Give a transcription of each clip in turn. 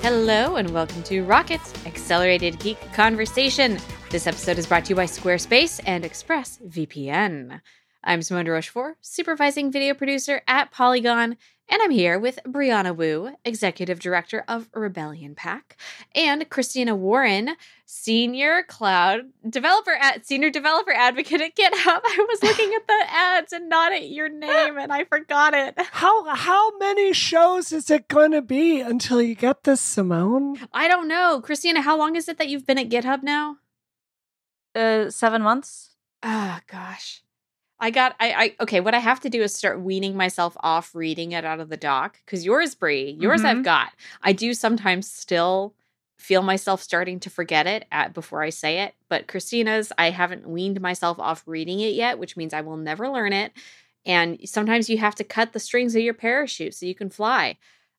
Hello, and welcome to Rocket's Accelerated Geek Conversation. This episode is brought to you by Squarespace and ExpressVPN. I'm Simone de Rochefort, supervising video producer at Polygon, and I'm here with Brianna Wu, executive director of Rebellion PAC, and Christina Warren, senior cloud developer at senior developer advocate at GitHub. I was looking at the ads and not at your name, and I forgot it. How how many shows is it going to be until you get this, Simone? I don't know, Christina. How long is it that you've been at GitHub now? Uh, seven months. Ah, gosh. I got I, I okay. What I have to do is start weaning myself off reading it out of the doc because yours, Brie, yours I've Mhm. got. I do sometimes still feel myself starting to forget it at before I say it, but Christina's I haven't weaned myself off reading it yet, which means I will never learn it. And sometimes you have to cut the strings of your parachute so you can fly.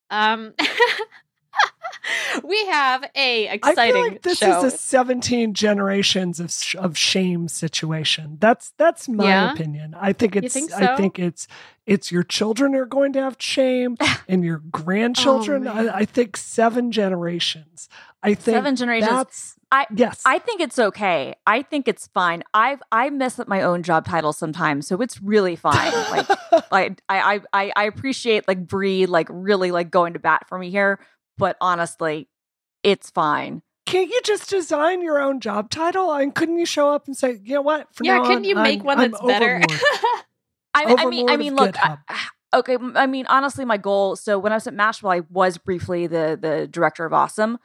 Um, we have a exciting I feel like this show. is a 17 generations of sh- of shame situation. That's that's my Yeah? opinion. I think it's think I think it's it's your children are going to have shame oh, and your grandchildren. Oh. I, I think seven generations. I think Seven generations. That's I- yes. I think it's okay. I think it's fine. I've I mess up my own job title sometimes, so it's really fine. Like I I I I appreciate like Bree like really like going to bat for me here, but honestly, it's fine. Can't you just design your own job title? And couldn't you show up and say, you know what? From yeah, now couldn't on, you make I'm- one I'm that's better? I, I mean, I mean, look. GitHub. I- okay, m- I mean, honestly, my goal. So when I was at Mashable, I was briefly the the director of Awesome,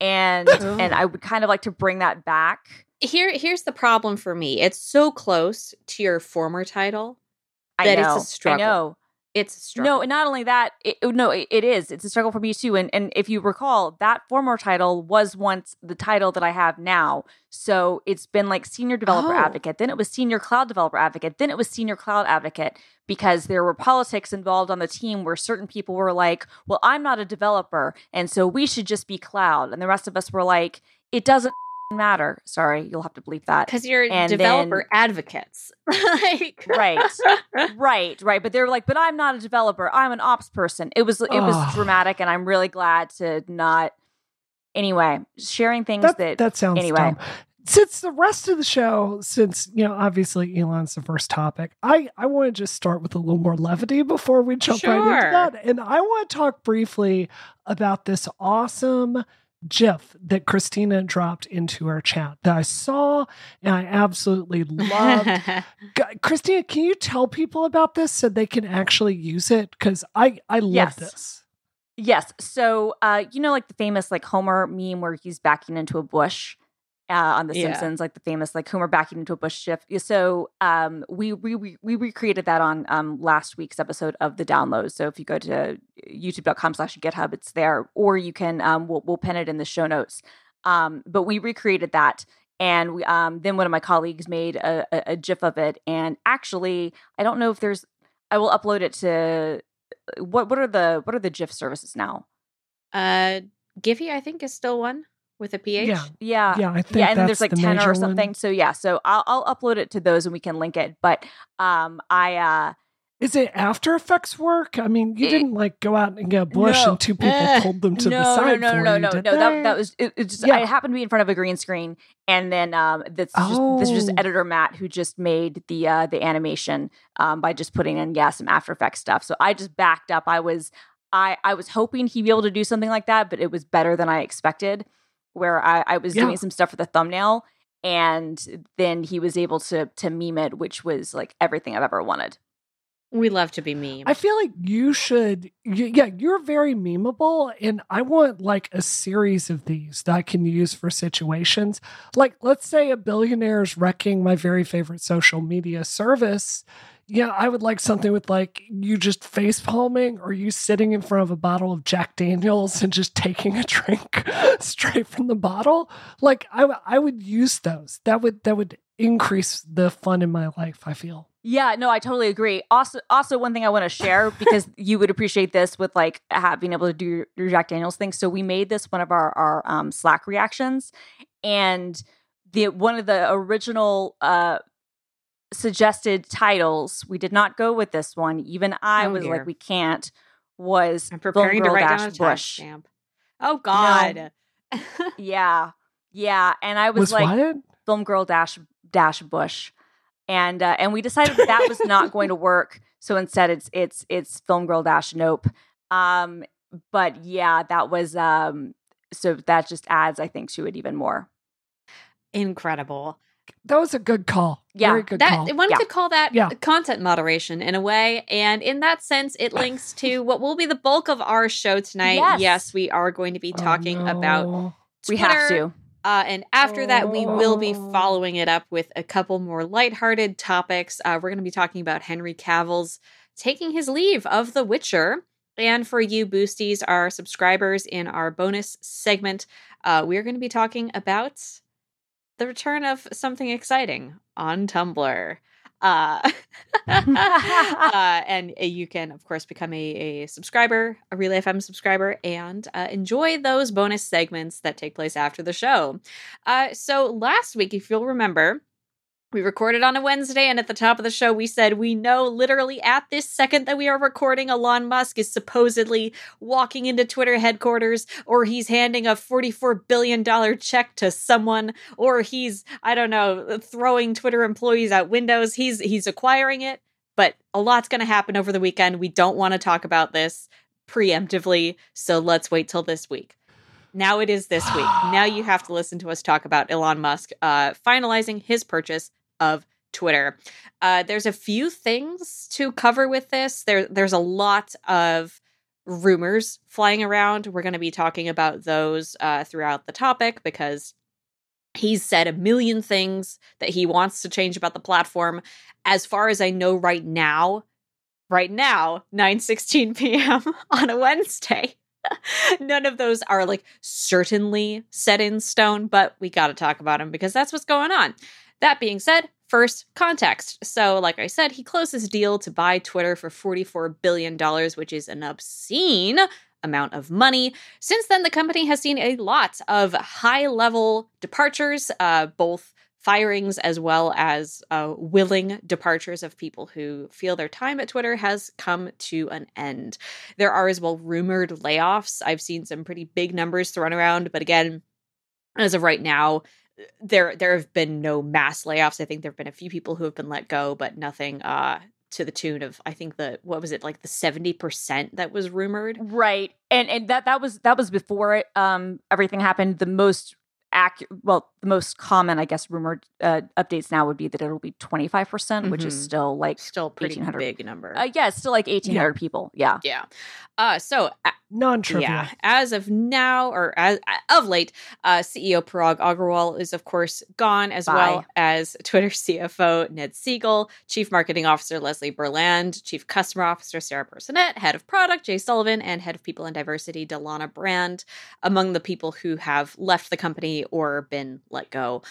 and and I would kind of like to bring that back. Here, here's the problem for me. It's so close to your former title. I That it's a know. struggle. I know. It's a struggle. No, and not only that, it, no, it, it is. It's a struggle for me too. And and if you recall, that former title was once the title that I have now. So it's been like senior developer Oh. advocate. Then it was senior cloud developer advocate. Then it was senior cloud advocate because there were politics involved on the team where certain people were like, "Well, I'm not a developer, and so we should just be cloud," and the rest of us were like, "It doesn't matter." Sorry, you'll have to bleep that. because you're And developer advocates. like, Right. right right but they're like but i'm not a developer i'm an ops person it was it was dramatic and i'm really glad to not anyway sharing things that, that, that sounds anyway. dumb. Since the rest of the show, since you know, obviously Elon's the first topic, I I want to just start with a little more levity before we jump right into that, and I want to talk briefly about this awesome GIF that Christina dropped into our chat that I saw and I absolutely loved. Christina, can you tell people about this so they can actually use it? Because I I love Yes. this. yes so uh you know like the famous like homer meme where he's backing into a bush uh, on The Yeah. Simpsons, like the famous like Homer backing into a bush shift. So um, we, we we we recreated that on um, last week's episode of the download. So if you go to youtube.com/slash GitHub, it's there, or you can um, we'll we'll pin it in the show notes. Um, but we recreated that, and we um, then one of my colleagues made a, a, a GIF of it. And actually, I don't know if there's. I will upload it to what what are the what are the GIF services now? uh, Giphy, I think, is still one with a PH. Yeah. Yeah, Yeah, I think yeah, and then there's like the Tenor major or something. one. So yeah, so I'll I'll upload it to those and we can link it. But um, I uh, Is it After Effects work? I mean, you It- didn't like go out and get a bush No. and two people Eh. pulled them to no, the side no, for no, no, you, no, did no. That that was it. it just Yeah. I happened to be in front of a green screen, and then um, that's just this is just Oh. editor Matt who just made the uh the animation um by just putting in yeah some After Effects stuff. So I just backed up. I was I I was hoping he'd be able to do something like that, but it was better than I expected. Where I I was Yeah. doing some stuff for the thumbnail. And then he was able to to meme it, which was like everything I've ever wanted. We love to be meme. I feel like you should. y- Yeah, you're very memeable, and I want like a series of these that I can use for situations. Like, let's say a billionaire is wrecking my very favorite social media service. Yeah, I would like something with like you just face palming or you sitting in front of a bottle of Jack Daniels and just taking a drink straight from the bottle. Like I, w- I would use those. That would that would increase the fun in my life. I feel. Yeah, no, I totally agree. Also, also one thing I want to share because you would appreciate this with like being able to do your, your Jack Daniels thing. So we made this one of our our um, Slack reactions, and the one of the original uh, suggested titles. We did not go with this one. Even I Oh, was dear. like, we can't. Was I'm preparing to Film Girl write Dash down a Bush. timestamp. Oh God. yeah, yeah. And I was, Was like, what? film girl dash dash Bush, and uh, and we decided that, that was not going to work. So instead, it's it's it's film girl dash Nope. Um, but yeah, that was um. So that just adds, I think, to it even more. Incredible. That was a good call. Yeah, Very good That call. one Yeah. could call that Yeah. content moderation in a way, and in that sense, it links to what will be the bulk of our show tonight. Yes. we are going to be Oh, talking about no. We have to. Uh, and after that, we will be Oh. following it up with a couple more lighthearted topics. Uh, we're going to be talking about Henry Cavill's taking his leave of The Witcher. And for you boosties, our subscribers in our bonus segment, uh, we're going to be talking about the return of something exciting on Tumblr. Uh, uh, and uh, you can, of course, become a, a subscriber, a Relay FM subscriber, and uh, enjoy those bonus segments that take place after the show. Uh, so, last week, if you'll remember, we recorded on a Wednesday, and at the top of the show, we said we know literally at this second that we are recording, Elon Musk is supposedly walking into Twitter headquarters, or he's handing a $44 billion check to someone, or he's, I don't know, throwing Twitter employees out windows. He's he's acquiring it, but a lot's going to happen over the weekend. We don't want to talk about this preemptively, so let's wait till this week. Now it is this week. Now you have to listen to us talk about Elon Musk uh, finalizing his purchase of Twitter. Uh, there's a few things to cover with this. There, there's a lot of rumors flying around. We're going to be talking about those uh, throughout the topic because he's said a million things that he wants to change about the platform. As far as I know, right now, right now, 9:16 p.m. on a Wednesday. None of those are like certainly set in stone, but we got to talk about them because that's what's going on. That being said, first context. So, like I said, he closed his deal to buy Twitter for $44 billion, which is an obscene amount of money. Since then, the company has seen a lot of high level departures, uh, both firings as well as uh, willing departures of people who feel their time at Twitter has come to an end. There are as well rumored layoffs. I've seen some pretty big numbers thrown around, but again, as of right now, there there have been no mass layoffs. I think there have been a few people who have been let go, but nothing uh to the tune of I think the what was it like the 70% that was rumored. Right. And and that that was that was before it um everything happened. The most accurate well, the most common, I guess, rumored uh, updates now would be that it'll be 25%, which is Mhm. still like Still pretty 1800. big number. uh, yeah, still like 1800 people. Yeah. yeah. Uh so a- Non trivial. Yeah, as of now, or as of late, uh, CEO Parag Agrawal is of course gone, as Bye. well as Twitter CFO Ned Segal, Chief Marketing Officer Leslie Berland, Chief Customer Officer Sarah Personette, Head of Product Jay Sullivan, and Head of People and Diversity Dalana Brand, among the people who have left the company or been let go.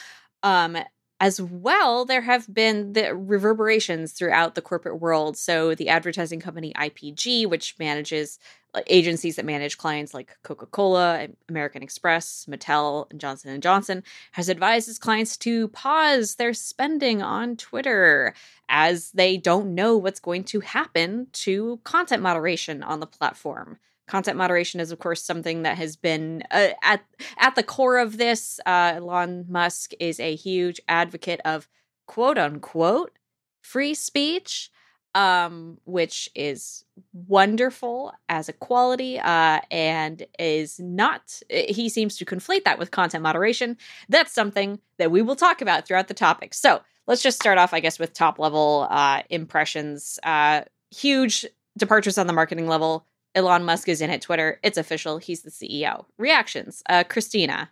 Um, as well, there have been the reverberations throughout the corporate world. So, the advertising company IPG, which manages agencies that manage clients like Coca-Cola, American Express, Mattel, and Johnson and Johnson, has advised its clients to pause their spending on Twitter as they don't know what's going to happen to content moderation on the platform. Content moderation is, of course, something that has been uh, at at the core of this. Uh, Elon Musk is a huge advocate of quote unquote free speech, um, which is wonderful as a quality, uh, and is not. He seems to conflate that with content moderation. That's something that we will talk about throughout the topic. So let's just start off, I guess, with top level uh, impressions. Uh, huge departures on the marketing level. Elon Musk is in at Twitter. It's official. He's the CEO. Reactions. Uh, Christina.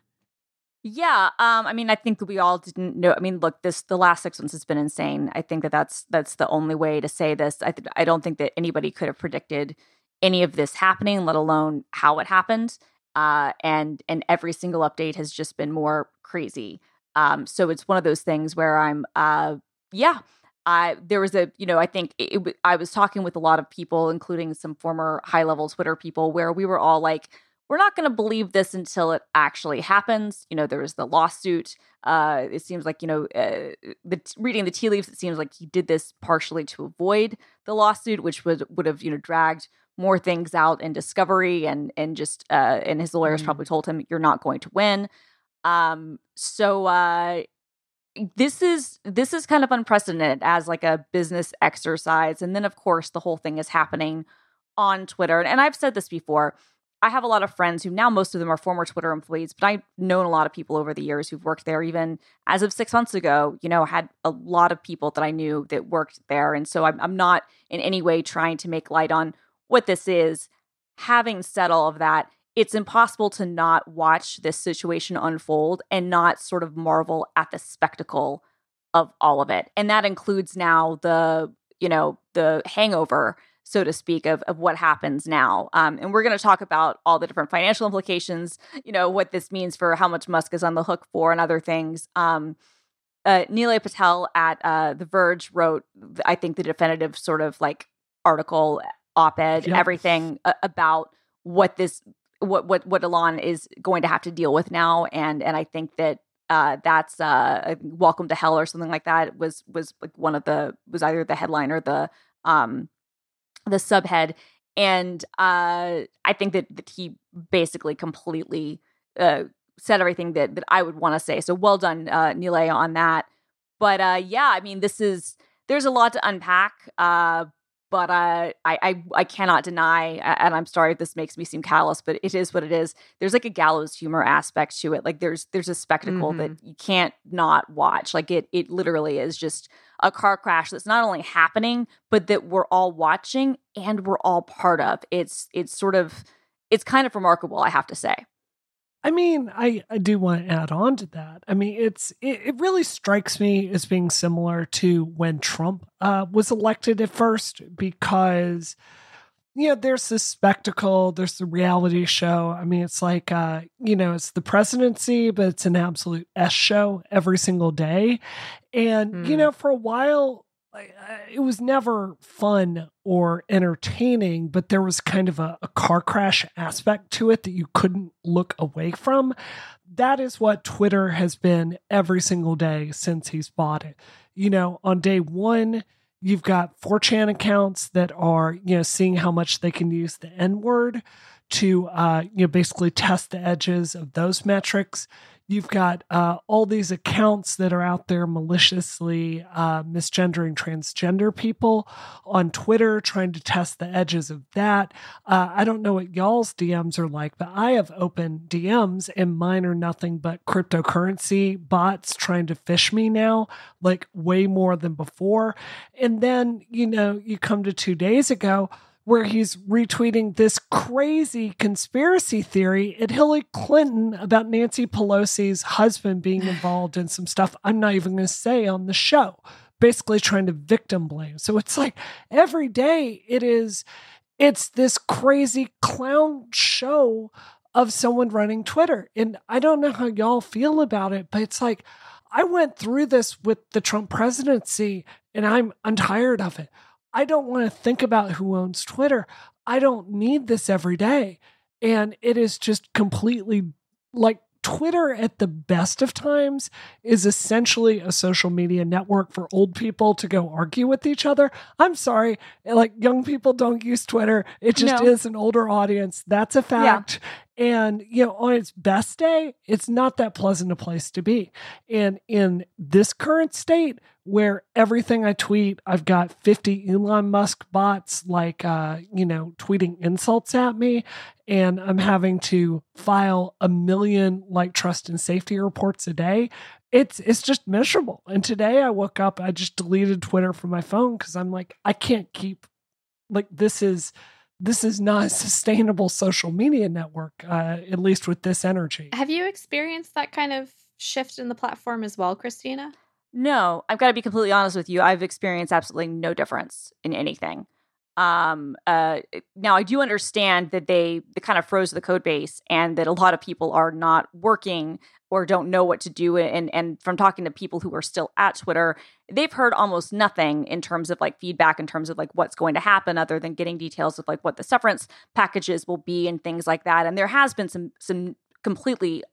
Yeah, um, I mean, I think we all didn't know. I mean, look, this the last six months has been insane. I think that that's that's the only way to say this. I th- I don't think that anybody could have predicted any of this happening, let alone how it happened. Uh, and and every single update has just been more crazy. Um, so it's one of those things where I'm, uh, yeah, I there was a you know I think it, it, I was talking with a lot of people, including some former high level Twitter people, where we were all like, we're not going to believe this until it actually happens. You know, there was the lawsuit. Uh, it seems like you know, uh, the reading the tea leaves, it seems like he did this partially to avoid the lawsuit, which would would have you know dragged more things out in discovery and and just uh and his lawyers Mm. probably told him you're not going to win um so uh this is this is kind of unprecedented as like a business exercise and then of course the whole thing is happening on twitter and i've said this before i have a lot of friends who now most of them are former twitter employees but i've known a lot of people over the years who've worked there even as of six months ago you know had a lot of people that i knew that worked there and so i'm, I'm not in any way trying to make light on what this is. Having said all of that it's impossible to not watch this situation unfold and not sort of marvel at the spectacle of all of it. And that includes now the, you know, the hangover, so to speak, of, of what happens now. Um, and we're going to talk about all the different financial implications, you know, what this means for how much Musk is on the hook for and other things. Um, uh, Nilay Patel at uh, The Verge wrote, I think, the definitive sort of like article, op ed, Yep. everything uh, about what this what what what Elon is going to have to deal with now, and and I think that uh, that's uh, Welcome to Hell or something like that was was like one of the was either the headline or the um the subhead, and uh, I think that, that he basically completely uh, said everything that that I would want to say. So well done, uh, Nilay, on that. But uh, yeah, I mean, this is there's a lot to unpack. Uh, but uh, I, I I cannot deny, and I'm sorry if this makes me seem callous, but it is what it is. There's like a gallows humor aspect to it. Like there's there's a spectacle that you can't not watch. Like it it literally is just a car crash that's not only happening, but that we're all watching and we're all part of. It's it's sort of it's kind of remarkable, I have to say. I mean, I, I do want to add on to that. I mean, it's it, it really strikes me as being similar to when Trump uh, was elected at first, because you know there's this spectacle, there's the reality show. I mean, it's like uh, you know, it's the presidency, but it's an absolute s show every single day, and you Hmm. know, for a while, it was never fun or entertaining, but there was kind of a, a car crash aspect to it that you couldn't look away from. That is what Twitter has been every single day since he's bought it. You know, on day one, you've got 4chan accounts that are, you know, seeing how much they can use the N word to, uh, you know, basically test the edges of those metrics. You've got uh, all these accounts that are out there maliciously uh, misgendering transgender people on Twitter, trying to test the edges of that. Uh, I don't know what y'all's DMs are like, but I have open DMs and mine are nothing but cryptocurrency bots trying to fish me now, like way more than before. And then, you know, you come to two days ago where he's retweeting this crazy conspiracy theory at Hillary Clinton about Nancy Pelosi's husband being involved in some stuff I'm not even going to say on the show, basically trying to victim blame. So it's like every day it is, it's this crazy clown show of someone running Twitter. And I don't know how y'all feel about it, but it's like, I went through this with the Trump presidency and I'm I'm tired of it. I don't want to think about who owns Twitter. I don't need this every day. And it is just completely like Twitter at the best of times is essentially a social media network for old people to go argue with each other. I'm sorry, like young people don't use Twitter. It just No. is an older audience. That's a fact. And, you know, on its best day, it's not that pleasant a place to be. And in this current state, where everything I tweet, I've got 50 Elon Musk bots, like, uh, you know, tweeting insults at me. And I'm having to file a million like trust and safety reports a day. It's it's just miserable. And today I woke up, I just deleted Twitter from my phone because I'm like, I can't keep like this is this is not a sustainable social media network, uh, at least with this energy. Have you experienced that kind of shift in the platform as well, Christina? No, I've got to be completely honest with you. I've experienced absolutely no difference in anything. Um, uh, now I do understand that they, they kind of froze the code base and that a lot of people are not working or don't know what to do. And and from talking to people who are still at Twitter, they've heard almost nothing in terms of like feedback in terms of like what's going to happen, other than getting details of like what the severance packages will be and things like that. And there has been some some completely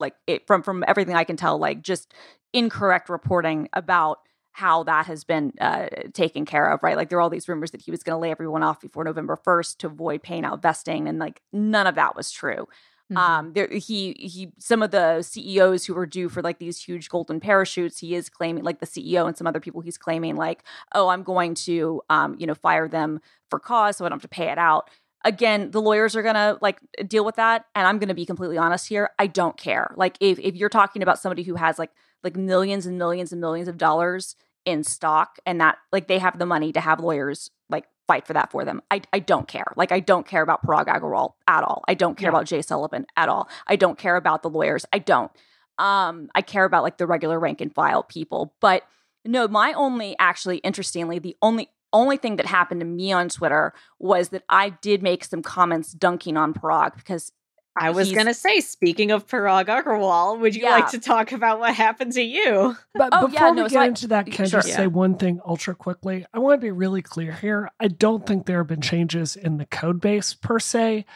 like it from from everything I can tell, like just incorrect reporting about how that has been uh, taken care of, right? Like there are all these rumors that he was going to lay everyone off before November 1st to avoid paying out vesting, and like none of that was true. Mm-hmm. Um, there he he some of the CEOs who were due for like these huge golden parachutes, he is claiming like the CEO and some other people he's claiming like, oh, I'm going to um, you know, fire them for cause so I don't have to pay it out. Again, the lawyers are gonna like deal with that. And I'm gonna be completely honest here. I don't care. Like if if you're talking about somebody who has like like millions and millions and millions of dollars in stock and that like they have the money to have lawyers like fight for that for them. I, I don't care. Like I don't care about Parag Agrawal at all. I don't care yeah. about Jay Sullivan at all. I don't care about the lawyers. I don't. Um, I care about like the regular rank and file people. But no, my only actually interestingly, the only only thing that happened to me on Twitter was that I did make some comments dunking on Parag because I was going to say, speaking of Parag Agrawal, would you yeah. like to talk about what happened to you? But oh, before yeah, we no, get so into that, can sure, I just yeah. say one thing ultra quickly? I want to be really clear here. I don't think there have been changes in the code base per se.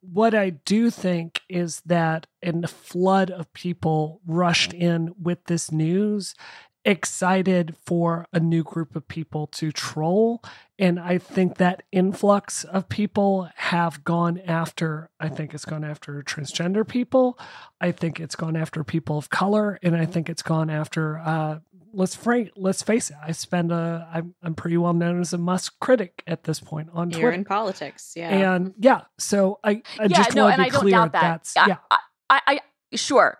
What I do think is that in the flood of people rushed in with this news, excited for a new group of people to troll. And I think that influx of people have gone after, I think it's gone after transgender people. I think it's gone after people of color. And I think it's gone after, uh, let's frank, let's face it. I spend a, I'm, I'm pretty well known as a Musk critic at this point on You're Twitter. in politics. Yeah. And yeah, so I, I yeah, just no, want to be clear. That. That's, yeah. I, I, I, sure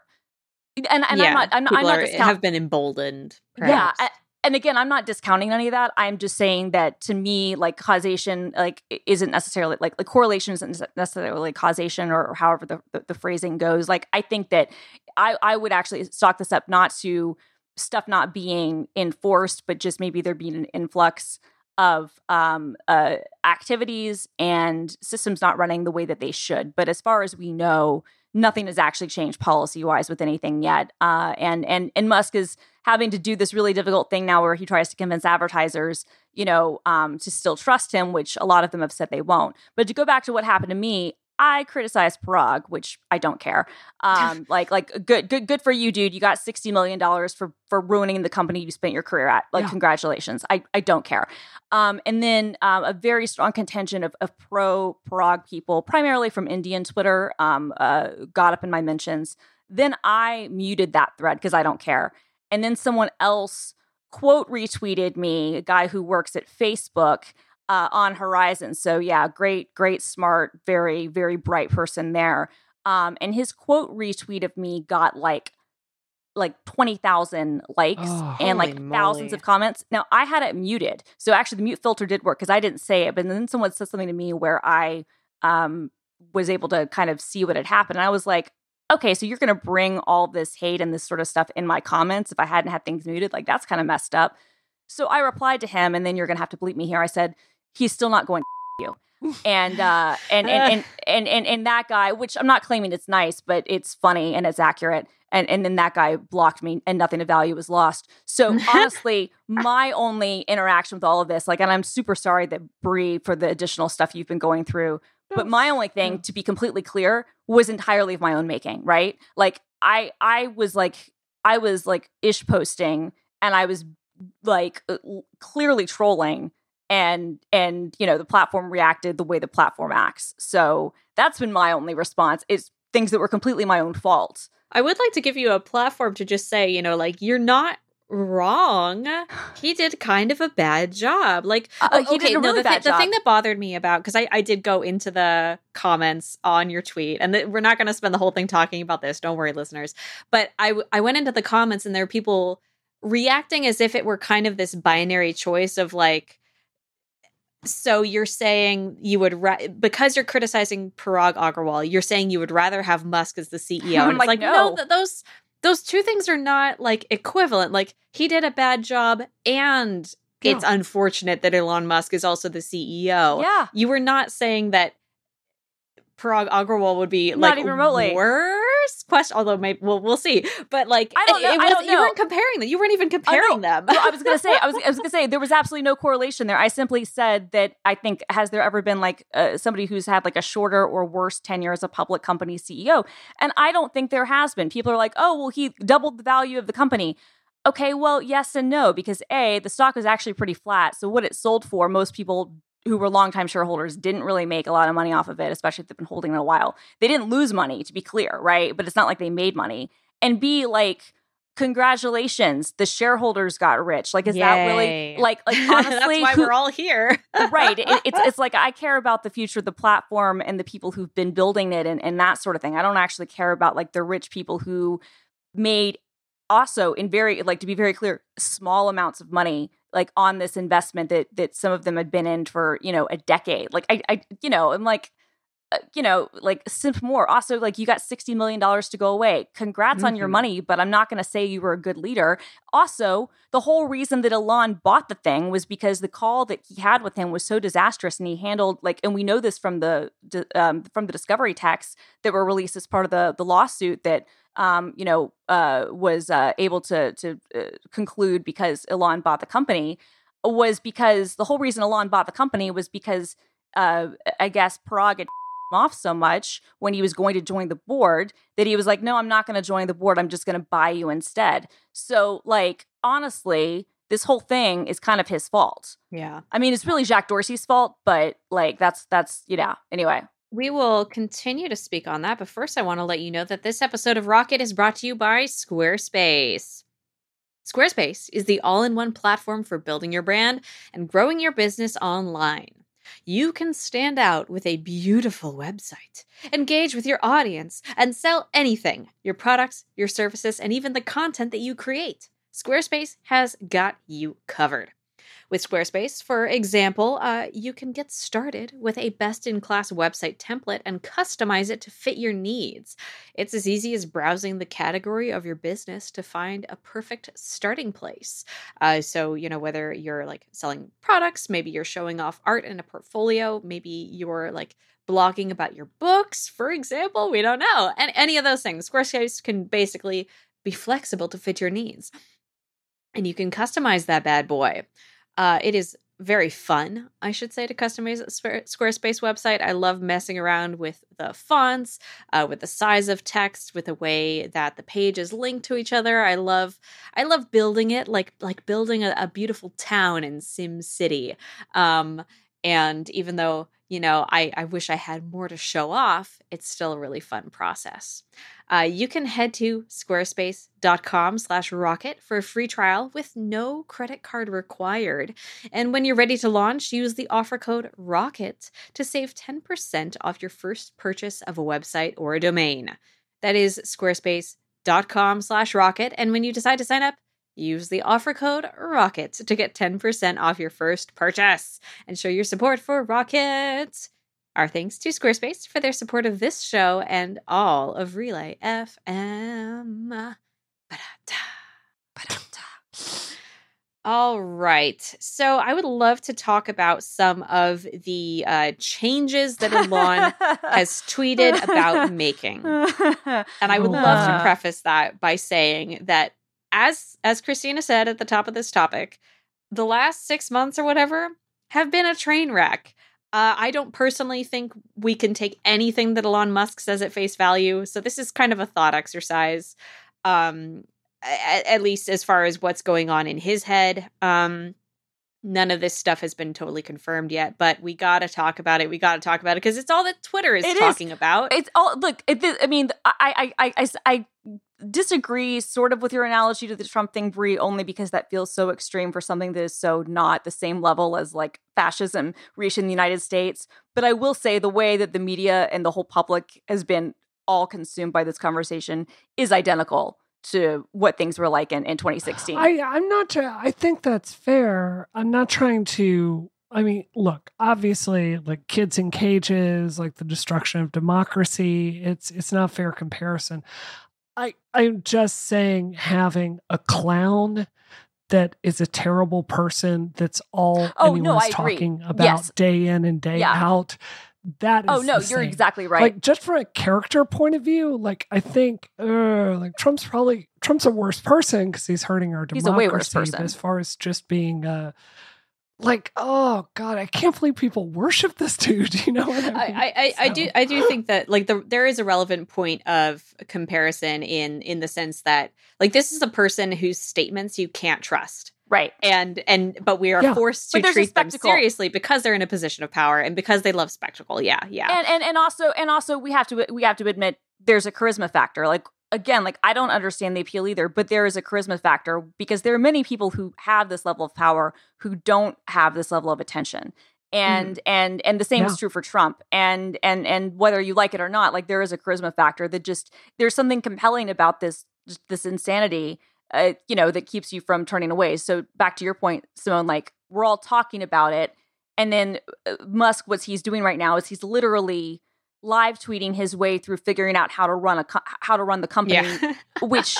and and yeah, I'm not I'm, I'm not are, have been emboldened. Perhaps. Yeah, and again, I'm not discounting any of that. I'm just saying that to me, like causation, like isn't necessarily like like correlation isn't necessarily causation or, or however the, the, the phrasing goes. Like I think that I I would actually stock this up not to stuff not being enforced, but just maybe there being an influx of um, uh, activities and systems not running the way that they should. But as far as we know, nothing has actually changed policy wise with anything yet. Uh, and and and Musk is having to do this really difficult thing now where he tries to convince advertisers, you know, um, to still trust him, which a lot of them have said they won't. But to go back to what happened to me, I criticize Parag, which I don't care. Um, like, like good, good, good for you, dude. You got sixty million dollars for for ruining the company you spent your career at. Like, yeah. congratulations. I I don't care. Um, and then um, a very strong contention of, of pro Parag people, primarily from Indian Twitter, um, uh, got up in my mentions. Then I muted that thread because I don't care. And then someone else quote retweeted me, a guy who works at Facebook uh, on Horizon. So yeah, great, great, smart, very, very bright person there. Um, and his quote retweet of me got like like 20,000 likes oh, and like moly. thousands of comments. Now I had it muted. So actually the mute filter did work because I didn't say it, but then someone said something to me where I um was able to kind of see what had happened. And I was like, okay, so you're going to bring all this hate and this sort of stuff in my comments if I hadn't had things muted. Like that's kind of messed up. So I replied to him, and then you're going to have to bleep me here. I said, he's still not going to you. and uh and and, and and and and that guy which i'm not claiming it's nice but it's funny and it's accurate. And and then that guy blocked me and nothing of value was lost. So honestly my only interaction with all of this like and i'm super sorry that brie for the additional stuff you've been going through but my only thing to be completely clear was entirely of my own making right? Like i i was like i was like ish posting and i was like uh, clearly trolling and and you know the platform reacted the way the platform acts. So that's been my only response is things that were completely my own fault. I would like to give you a platform to just say you know like you're not wrong. He did kind of a bad job. Like uh, he okay, really no, the, th- the thing that bothered me about because I, I did go into the comments on your tweet and th- we're not going to spend the whole thing talking about this don't worry listeners but I, w- I went into the comments and there are people reacting as if it were kind of this binary choice of like so you're saying you would ra- because you're criticizing Parag Agrawal, you're saying you would rather have Musk as the CEO. I'm like, like, no, no th- those those two things are not like equivalent. Like he did a bad job and yeah. it's unfortunate that Elon Musk is also the CEO. Yeah. You were not saying that Parag Agrawal would be not like even remotely worse question. Although maybe we'll we'll see. But like I don't know. It, it I don't know. You weren't comparing them. You weren't even comparing them. I was gonna say. I was I was gonna say there was absolutely no correlation there. I simply said that I think has there ever been like uh, somebody who's had like a shorter or worse tenure as a public company CEO? And I don't think there has been. People are like, oh well, he doubled the value of the company. Okay, well, yes and no, because A, the stock was actually pretty flat. So what it sold for, most people who were longtime shareholders didn't really make a lot of money off of it, especially if they've been holding it a while. They didn't lose money, to be clear, right? But it's not like they made money. And B, like, congratulations, the shareholders got rich. Like, is Yay. that really like like honestly? That's why who, we're all here, right? It, it's it's like I care about the future of the platform and the people who've been building it and and that sort of thing. I don't actually care about like the rich people who made also in very like to be very clear small amounts of money like on this investment that that some of them had been in for you know a decade like i i you know i'm like uh, you know like simp more also like you got 60 million dollars to go away congrats mm-hmm. on your mm-hmm. money but i'm not going to say you were a good leader also the whole reason that elon bought the thing was because the call that he had with him was so disastrous and he handled like and we know this from the um, from the discovery texts that were released as part of the the lawsuit that um, you know, uh, was uh, able to to uh, conclude because Elon bought the company was because the whole reason Elon bought the company was because uh, I guess Parag had off so much when he was going to join the board that he was like, no, I'm not going to join the board. I'm just going to buy you instead. So, like, honestly, this whole thing is kind of his fault. Yeah. I mean, it's really Jack Dorsey's fault, but like, that's, that's, you know, anyway. We will continue to speak on that, but first I want to let you know that this episode of Rocket is brought to you by Squarespace. Squarespace is the all in one platform for building your brand and growing your business online. You can stand out with a beautiful website, engage with your audience, and sell anything your products, your services, and even the content that you create. Squarespace has got you covered. With Squarespace, for example, uh, you can get started with a best in class website template and customize it to fit your needs. It's as easy as browsing the category of your business to find a perfect starting place. Uh, so, you know, whether you're like selling products, maybe you're showing off art in a portfolio, maybe you're like blogging about your books, for example, we don't know. And any of those things, Squarespace can basically be flexible to fit your needs. And you can customize that bad boy. Uh, it is very fun, I should say, to customize a Squarespace website. I love messing around with the fonts, uh, with the size of text, with the way that the pages link to each other. I love, I love building it like like building a, a beautiful town in Sim City. Um, and even though you know I, I wish i had more to show off it's still a really fun process. Uh, you can head to squarespace.com slash rocket for a free trial with no credit card required. And when you're ready to launch use the offer code rocket to save 10% off your first purchase of a website or a domain. That is squarespace.com slash rocket. And when you decide to sign up Use the offer code ROCKET to get 10% off your first purchase and show your support for Rocket. Our thanks to Squarespace for their support of this show and all of Relay FM. Ba-da-da, ba-da-da. All right. So I would love to talk about some of the uh, changes that Elon has tweeted about making. And I would love to preface that by saying that as as Christina said at the top of this topic, the last six months or whatever have been a train wreck. Uh, I don't personally think we can take anything that Elon Musk says at face value. So this is kind of a thought exercise, um, at, at least as far as what's going on in his head. Um, none of this stuff has been totally confirmed yet, but we got to talk about it. We got to talk about it because it's all that Twitter is it talking is. about. It's all look. It, I mean, I, I, I, I, disagree sort of with your analogy to the Trump thing, Brie, only because that feels so extreme for something that is so not the same level as like fascism reached in the United States. But I will say the way that the media and the whole public has been all consumed by this conversation is identical to what things were like in, in 2016. I, I'm not, I think that's fair. I'm not trying to I mean, look, obviously, like kids in cages, like the destruction of democracy, it's it's not fair comparison. I I'm just saying having a clown that is a terrible person that's all oh, anyone's no, talking about yes. day in and day yeah. out. That oh no, you're exactly right. Like just from a character point of view, like I think, uh, like Trump's probably Trump's a worse person because he's hurting our democracy. He's a way worse person. As far as just being, uh, like oh god i can't believe people worship this dude you know what i mean? I, I, so. I do I do think that like the there is a relevant point of comparison in in the sense that like this is a person whose statements you can't trust right and and but we are yeah. forced to treat them seriously because they're in a position of power and because they love spectacle yeah yeah and and, and also and also we have to we have to admit there's a charisma factor like again, like I don't understand the appeal either, but there is a charisma factor because there are many people who have this level of power who don't have this level of attention. And mm. and and the same yeah. is true for Trump. And and and whether you like it or not, like there is a charisma factor that just there's something compelling about this this insanity uh, you know, that keeps you from turning away. So back to your point, Simone, like we're all talking about it. And then uh, Musk, what he's doing right now is he's literally live tweeting his way through figuring out how to run a co- how to run the company, yeah. which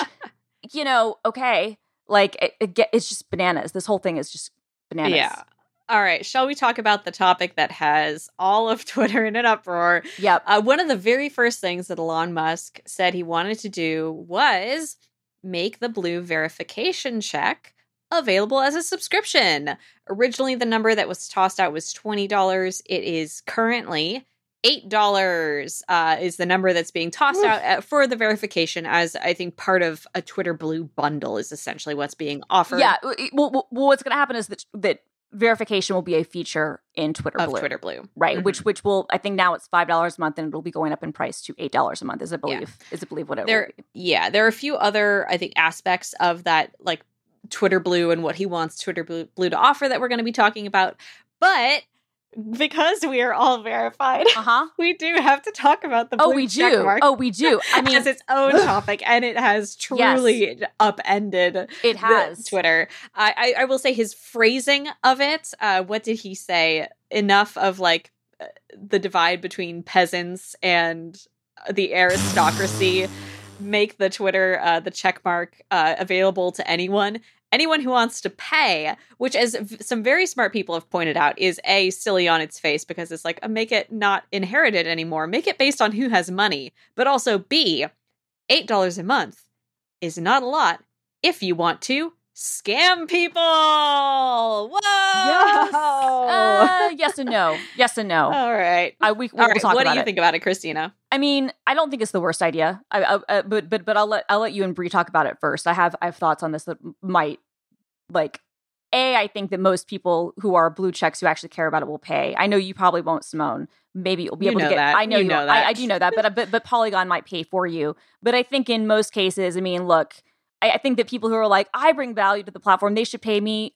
you know, okay, like it, it, it's just bananas. This whole thing is just bananas. Yeah. All right, shall we talk about the topic that has all of Twitter in an uproar? Yep. Uh, one of the very first things that Elon Musk said he wanted to do was make the blue verification check available as a subscription. Originally, the number that was tossed out was $20. It is currently eight dollars uh, is the number that's being tossed out at, for the verification as I think part of a Twitter Blue bundle is essentially what's being offered. Yeah, well, well what's going to happen is that that verification will be a feature in Twitter of Blue. Twitter Blue, right? Mm-hmm. Which which will I think now it's five dollars a month and it'll be going up in price to eight dollars a month. Is it believe? Yeah. Is it believe whatever? There, yeah, there are a few other I think aspects of that like Twitter Blue and what he wants Twitter Blue, Blue to offer that we're going to be talking about, but because we are all verified, uh-huh. we do have to talk about the oh we do oh we do I mean as its own topic, and it has truly yes. upended it has Twitter. I, I, I will say his phrasing of it. Uh, what did he say? Enough of like uh, the divide between peasants and the aristocracy. make the Twitter uh, the check mark uh, available to anyone anyone who wants to pay, which, as v- some very smart people have pointed out, is a silly on its face because it's like, uh, make it not inherited anymore. Make it based on who has money. But also, B, $8 a month is not a lot if you want to scam people. Whoa! Yes, uh, yes and no. Yes and no. All right. I, we, we'll right. What do you it. think about it, Christina? I mean, I don't think it's the worst idea. I, I, uh, but but but I'll let I'll let you and Brie talk about it first. I have I have thoughts on this that might like a I think that most people who are blue checks who actually care about it will pay. I know you probably won't, Simone. Maybe you'll be you able to get. That. I know you, you know that. I, I, do know that, but but but Polygon might pay for you. But I think in most cases, I mean, look, I, I think that people who are like, I bring value to the platform, they should pay me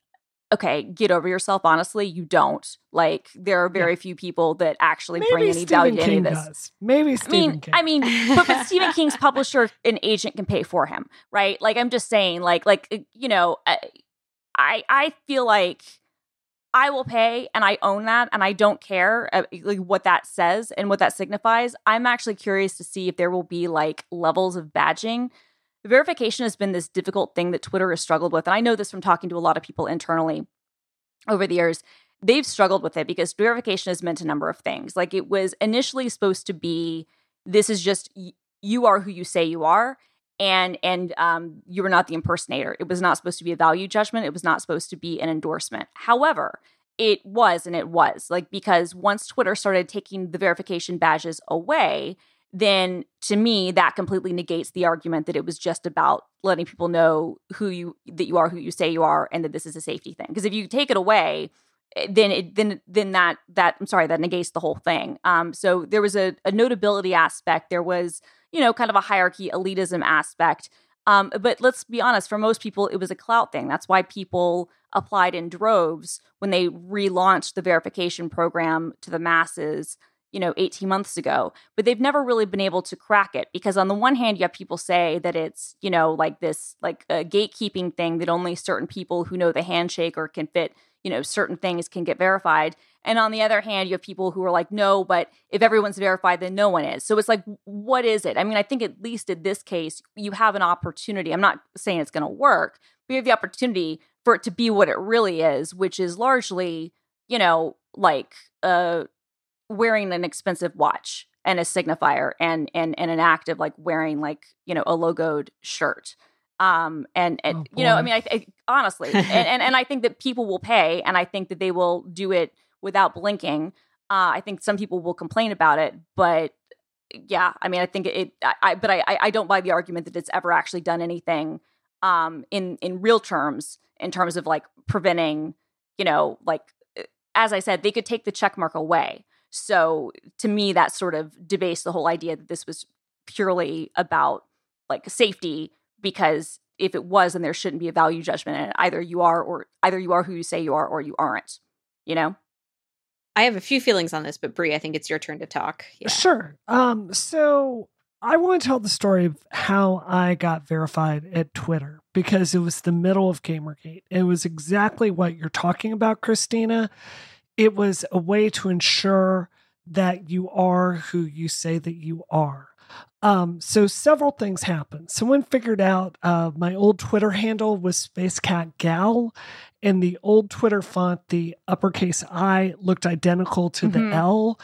okay, get over yourself. Honestly, you don't. Like there are very yeah. few people that actually Maybe bring any Stephen value to any of this. Does. Maybe Stephen King. I mean, King. I mean, but, but Stephen King's publisher and agent can pay for him, right? Like I'm just saying, like like uh, you know, uh, I I feel like. I will pay and I own that and I don't care uh, like what that says and what that signifies. I'm actually curious to see if there will be like levels of badging verification has been this difficult thing that Twitter has struggled with. And I know this from talking to a lot of people internally over the years. They've struggled with it because verification has meant a number of things. Like it was initially supposed to be this is just you are who you say you are and and um, you were not the impersonator. It was not supposed to be a value judgment. It was not supposed to be an endorsement. However, it was and it was like because once Twitter started taking the verification badges away, then to me that completely negates the argument that it was just about letting people know who you that you are who you say you are and that this is a safety thing because if you take it away eh, then it then then that that i'm sorry that negates the whole thing um so there was a, a notability aspect there was you know kind of a hierarchy elitism aspect. Um but let's be honest for most people it was a clout thing. That's why people applied in droves when they relaunched the verification program to the masses you know 18 months ago. But they've never really been able to crack it because on the one hand you have people say that it's you know like this like a gatekeeping thing that only certain people who know the handshake or can fit you know certain things can get verified. And on the other hand you have people who are like no but if everyone's verified then no one is. So it's like what is it? I mean i think at least in this case you have an opportunity. I'm not saying it's going to work but you have the opportunity for it to be what it really is which is largely you know like uh wearing an expensive watch and a signifier and and and an act of like wearing like you know a logoed shirt Um, and, and Oh, you know, I mean, I, I honestly, and, and and I think that people will pay, and I think that they will do it without blinking. Uh, I think some people will complain about it, but yeah, I mean, I think it. I, I but I, I don't buy the argument that it's ever actually done anything, um, in in real terms, in terms of like preventing, you know, like uh, as I said, they could take the check mark away. So to me, that sort of debased the whole idea that this was purely about like safety because if it was then there shouldn't be a value judgment and either you are or either you are who you say you are or you aren't you know I have a few feelings on this, but Brie, I think it's your turn to talk. Yeah. Sure. Um, so I want to tell the story of how I got verified at Twitter because it was the middle of Gamergate. It was exactly what you're talking about, Christina. It was a way to ensure that you are who you say that you are. Um, so several things happened. Someone figured out uh, my old Twitter handle was Space Cat Gal, and the old Twitter font, the uppercase I, looked identical to Mhm. the L.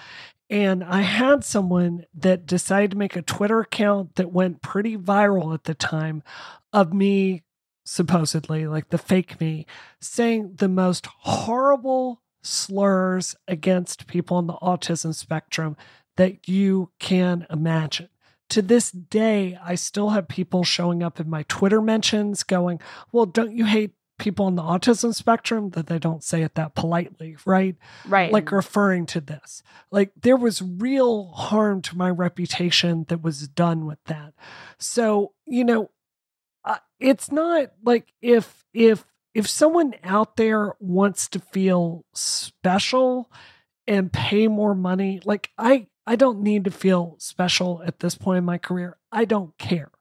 And I had someone that decided to make a Twitter account that went pretty viral at the time of me, supposedly, like the fake me, saying the most horrible slurs against people on the autism spectrum that you can imagine. To this day, I still have people showing up in my Twitter mentions going, Well, don't you hate people on the autism spectrum? That they don't say it that politely, right? right like referring to this. Like there was real harm to my reputation that was done with that. So, you know, uh, it's not like if if if someone out there wants to feel special and pay more money, like I I don't need to feel special at this point in my career. I don't care.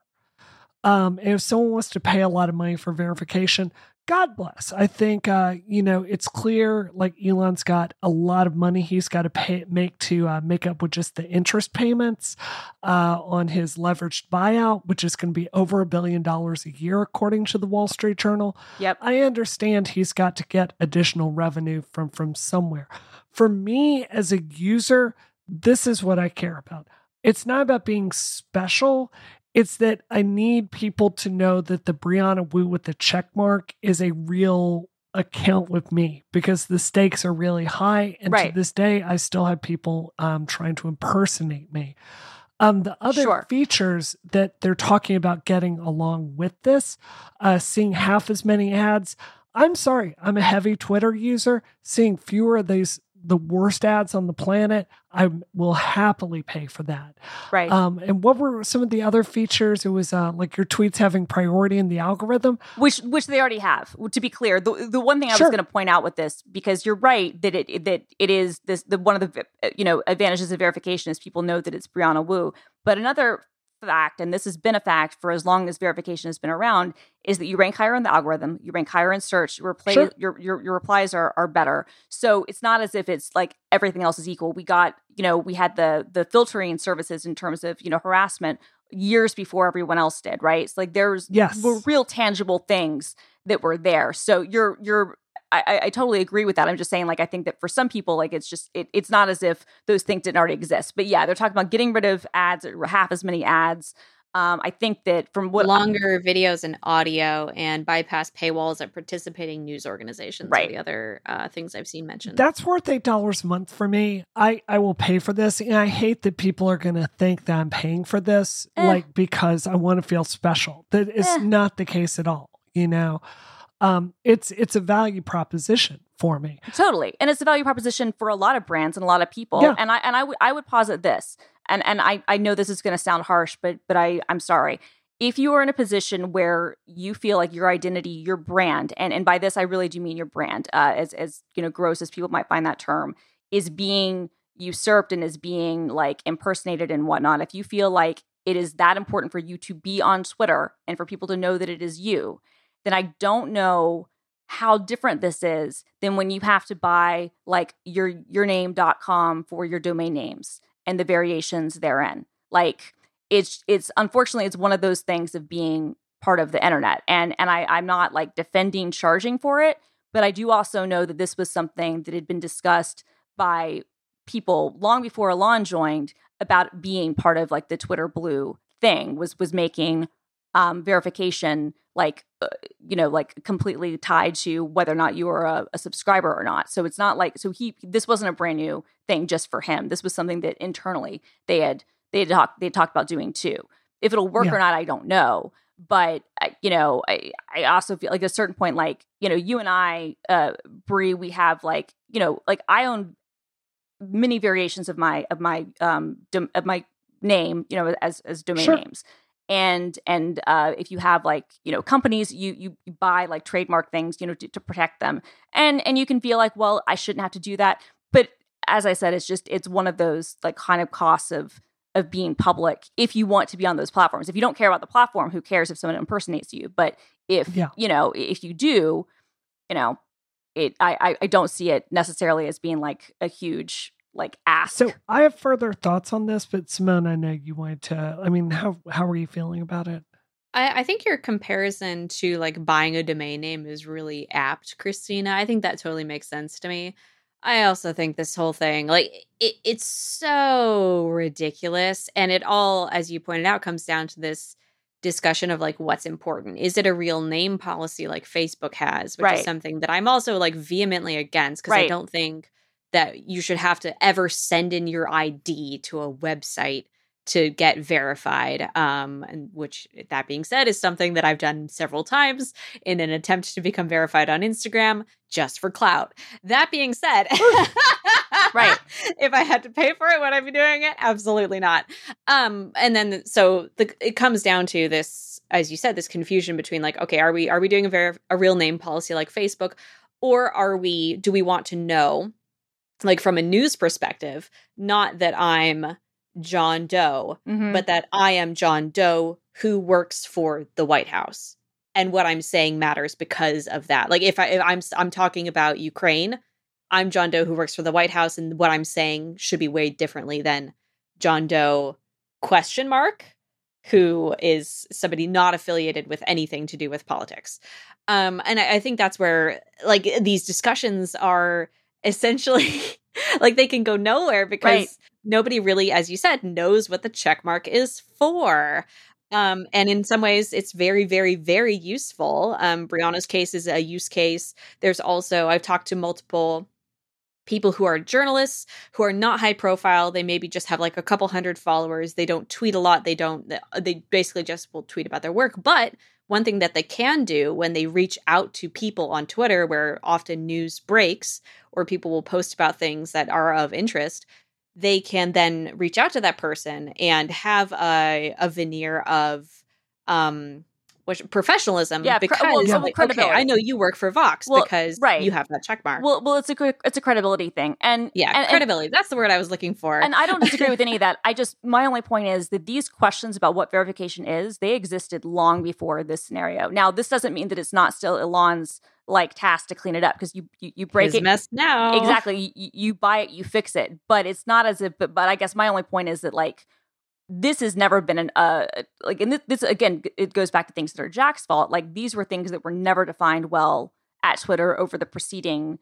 Um, if someone wants to pay a lot of money for verification, God bless. I think uh, you know it's clear. Like Elon's got a lot of money he's got to pay make to uh, make up with just the interest payments uh, on his leveraged buyout, which is going to be over a billion dollars a year, according to the Wall Street Journal. yep I understand he's got to get additional revenue from from somewhere. For me as a user, this is what I care about. It's not about being special. It's that I need people to know that the Brianna Wu with the check mark is a real account with me because the stakes are really high. And Right. to this day, I still have people um, trying to impersonate me. Um, the other Sure. features that they're talking about getting along with this, uh, seeing half as many ads. I'm sorry, I'm a heavy Twitter user. Seeing fewer of these, the worst ads on the planet, I will happily pay for that. right Um, and what were some of the other features? It was uh, like your tweets having priority in the algorithm. which which they already have to be clear the the one thing i Sure. was going to point out with this because you're right that it that it is this the one of the you know advantages of verification is people know that it's brianna wu but another fact and this has been a fact for as long as verification has been around is that you rank higher in the algorithm you rank higher in search your replay Sure. your, your your replies are are better so it's not as if it's like everything else is equal we got you know we had the the filtering services in terms of you know harassment years before everyone else did right it's like there's Yes. were real tangible things that were there. So you're you're I, I- I totally agree with that. I'm just saying, like, I think that for some people, like, it's just it, it's not as if those things didn't already exist. But yeah, they're talking about getting rid of ads or half as many ads. Um, I think that from what Longer videos and audio and bypass paywalls at participating news organizations Right. are the other uh, things I've seen mentioned. That's worth eight dollars a month for me. I I will pay for this, and I hate that people are going to think that I'm paying for this, Eh. like because I want to feel special. That is Eh. not the case at all. You know, um, it's it's a value proposition for me. Totally. And it's a value proposition for a lot of brands and a lot of people. Yeah. And I and I would I would posit this. And and I I know this is going to sound harsh, but but I I'm sorry. If you are in a position where you feel like your identity, your brand, and and by this I really do mean your brand, uh, as as you know, gross as people might find that term, is being usurped and is being like impersonated and whatnot. If you feel like it is that important for you to be on Twitter and for people to know that it is you, then I don't know how different this is than when you have to buy like your yourname.com for your domain names and the variations therein. Like it's it's unfortunately it's one of those things of being part of the internet. And and I, I'm not like defending charging for it, but I do also know that this was something that had been discussed by people long before Elon joined about being part of like the Twitter blue thing was was making um, verification like uh, you know like completely tied to whether or not you are a, a, subscriber or not. So it's not like so he this wasn't a brand new thing just for him. This was something that internally they had they had talked they had talked about doing too. If it'll work yeah. or not i don't know. But uh, you know i i also feel like at a certain point like you know you and i uh brie we have like you know like i own many variations of my of my um dom- of my name you know as as domain sure. names and and uh, if you have like you know companies you you, buy like trademark things you know to, to, protect them. And and you can feel like well i shouldn't have to do that. But as i said it's just it's one of those like kind of costs of of being public if you want to be on those platforms. If you don't care about the platform who cares if someone impersonates you? But if yeah. you know if you do you know it I, I don't see it necessarily as being like a huge like ask. So I have further thoughts on this, but Simone, I know you wanted to. I mean, how how are you feeling about it? I, I think your comparison to like buying a domain name is really apt, Christina. I think that totally makes sense to me. I also think this whole thing, like, it, it's so ridiculous. And it all, as you pointed out, comes down to this discussion of like what's important. Is it a real name policy like Facebook has, which right. is something that I'm also like vehemently against because right. I don't think that you should have to ever send in your ID to a website to get verified. Um, and which, that being said, is something that I've done several times in an attempt to become verified on Instagram just for clout. That being said, right. If I had to pay for it, would I be doing it? Absolutely not. Um, and then so the it comes down to this, as you said, this confusion between like, okay, are we are we doing a ver- a real name policy like Facebook, or are we do we want to know like from a news perspective, not that I'm John Doe, mm-hmm. but that I am John Doe who works for the White House. And what I'm saying matters because of that. Like if I if I'm I'm talking about Ukraine, I'm John Doe who works for the White House and what I'm saying should be weighed differently than John Doe question mark who is somebody not affiliated with anything to do with politics. Um, and I, I think that's where like these discussions are essentially like they can go nowhere because right. nobody really as you said knows what the check mark is for. Um, and in some ways it's very very very useful. Um, brianna's case is a use case. There's also i've talked to multiple people who are journalists who are not high profile. They maybe just have like a couple hundred followers. They don't tweet a lot. They don't they basically just will tweet about their work. But one thing that they can do when they reach out to people on Twitter, where often news breaks or people will post about things that are of interest, they can then reach out to that person and have a, a veneer of um, which professionalism yeah because well, yeah. Like, okay i know you work for vox well, because right. you have that check mark. Well well it's a it's a credibility thing and yeah and, credibility and, that's the word i was looking for. And i don't disagree with any of that. I just my only point is that these questions about what verification is they existed long before this scenario. Now this doesn't mean that it's not still elon's like task to clean it up because you, you, you break His it mess now. Exactly you, you buy it you fix it but it's not as if but, but i guess my only point is that like this has never been an uh like and this, this, again it goes back to things that are jack's fault like these were things that were never defined well at twitter over the preceding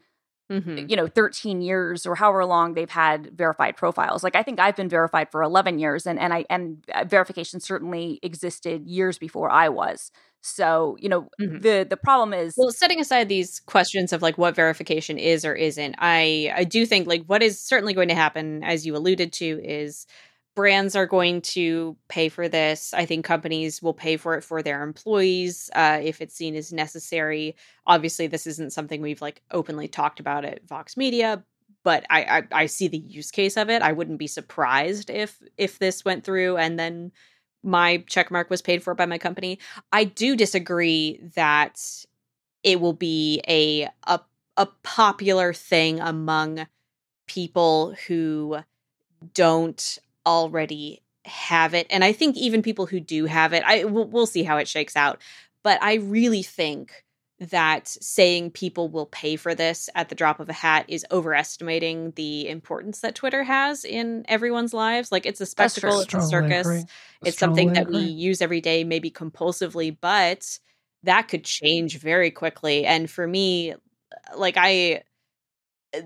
mm-hmm. you know 13 years or however long they've had verified profiles like i think i've been verified for 11 years and and i and uh, verification certainly existed years before i was so you know mm-hmm. the the problem is well setting aside these questions of like what verification is or isn't i i do think like what is certainly going to happen as you alluded to is brands are going to pay for this. I think companies will pay for it for their employees uh, if it's seen as necessary. Obviously, this isn't something we've like openly talked about at Vox Media, but I, I, I see the use case of it. I wouldn't be surprised if if this went through and then my check mark was paid for by my company. I do disagree that it will be a a a popular thing among people who don't already have it and i think even people who do have it i we'll, we'll see how it shakes out but i really think that saying people will pay for this at the drop of a hat is overestimating the importance that Twitter has in everyone's lives. Like it's a spectacle, it's a circus, it's something that we use every day, maybe compulsively, but that could change very quickly. And for me, like I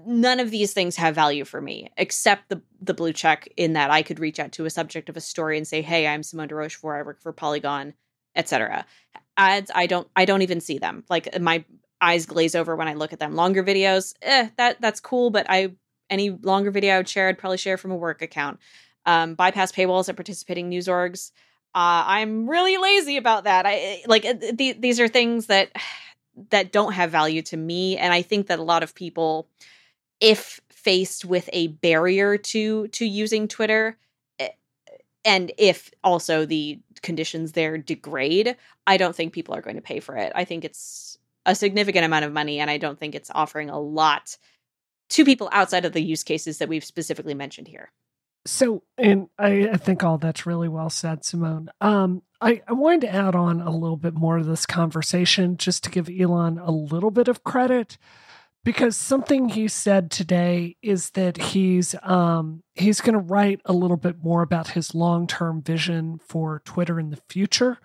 none of these things have value for me except the the blue check in that I could reach out to a subject of a story and say, "Hey, I'm Simone de Rochefort. I work for Polygon, etc." ads, I don't I don't even see them. Like my eyes glaze over when I look at them. Longer videos, eh, that that's cool, but I any longer video I would share, I'd probably share from a work account. Um, bypass paywalls at participating news orgs. Uh, I'm really lazy about that. I like th- these are things that that don't have value to me, and I think that a lot of people, if faced with a barrier to to using Twitter, eh, and if also the conditions there degrade, I don't think people are going to pay for it. I think it's a significant amount of money, and I don't think it's offering a lot to people outside of the use cases that we've specifically mentioned here. So, and I, I think all that's really well said, Simone. Um, I, I wanted to add on a little bit more to this conversation just to give Elon a little bit of credit because something he said today is that he's um, he's going to write a little bit more about his long term vision for Twitter in the future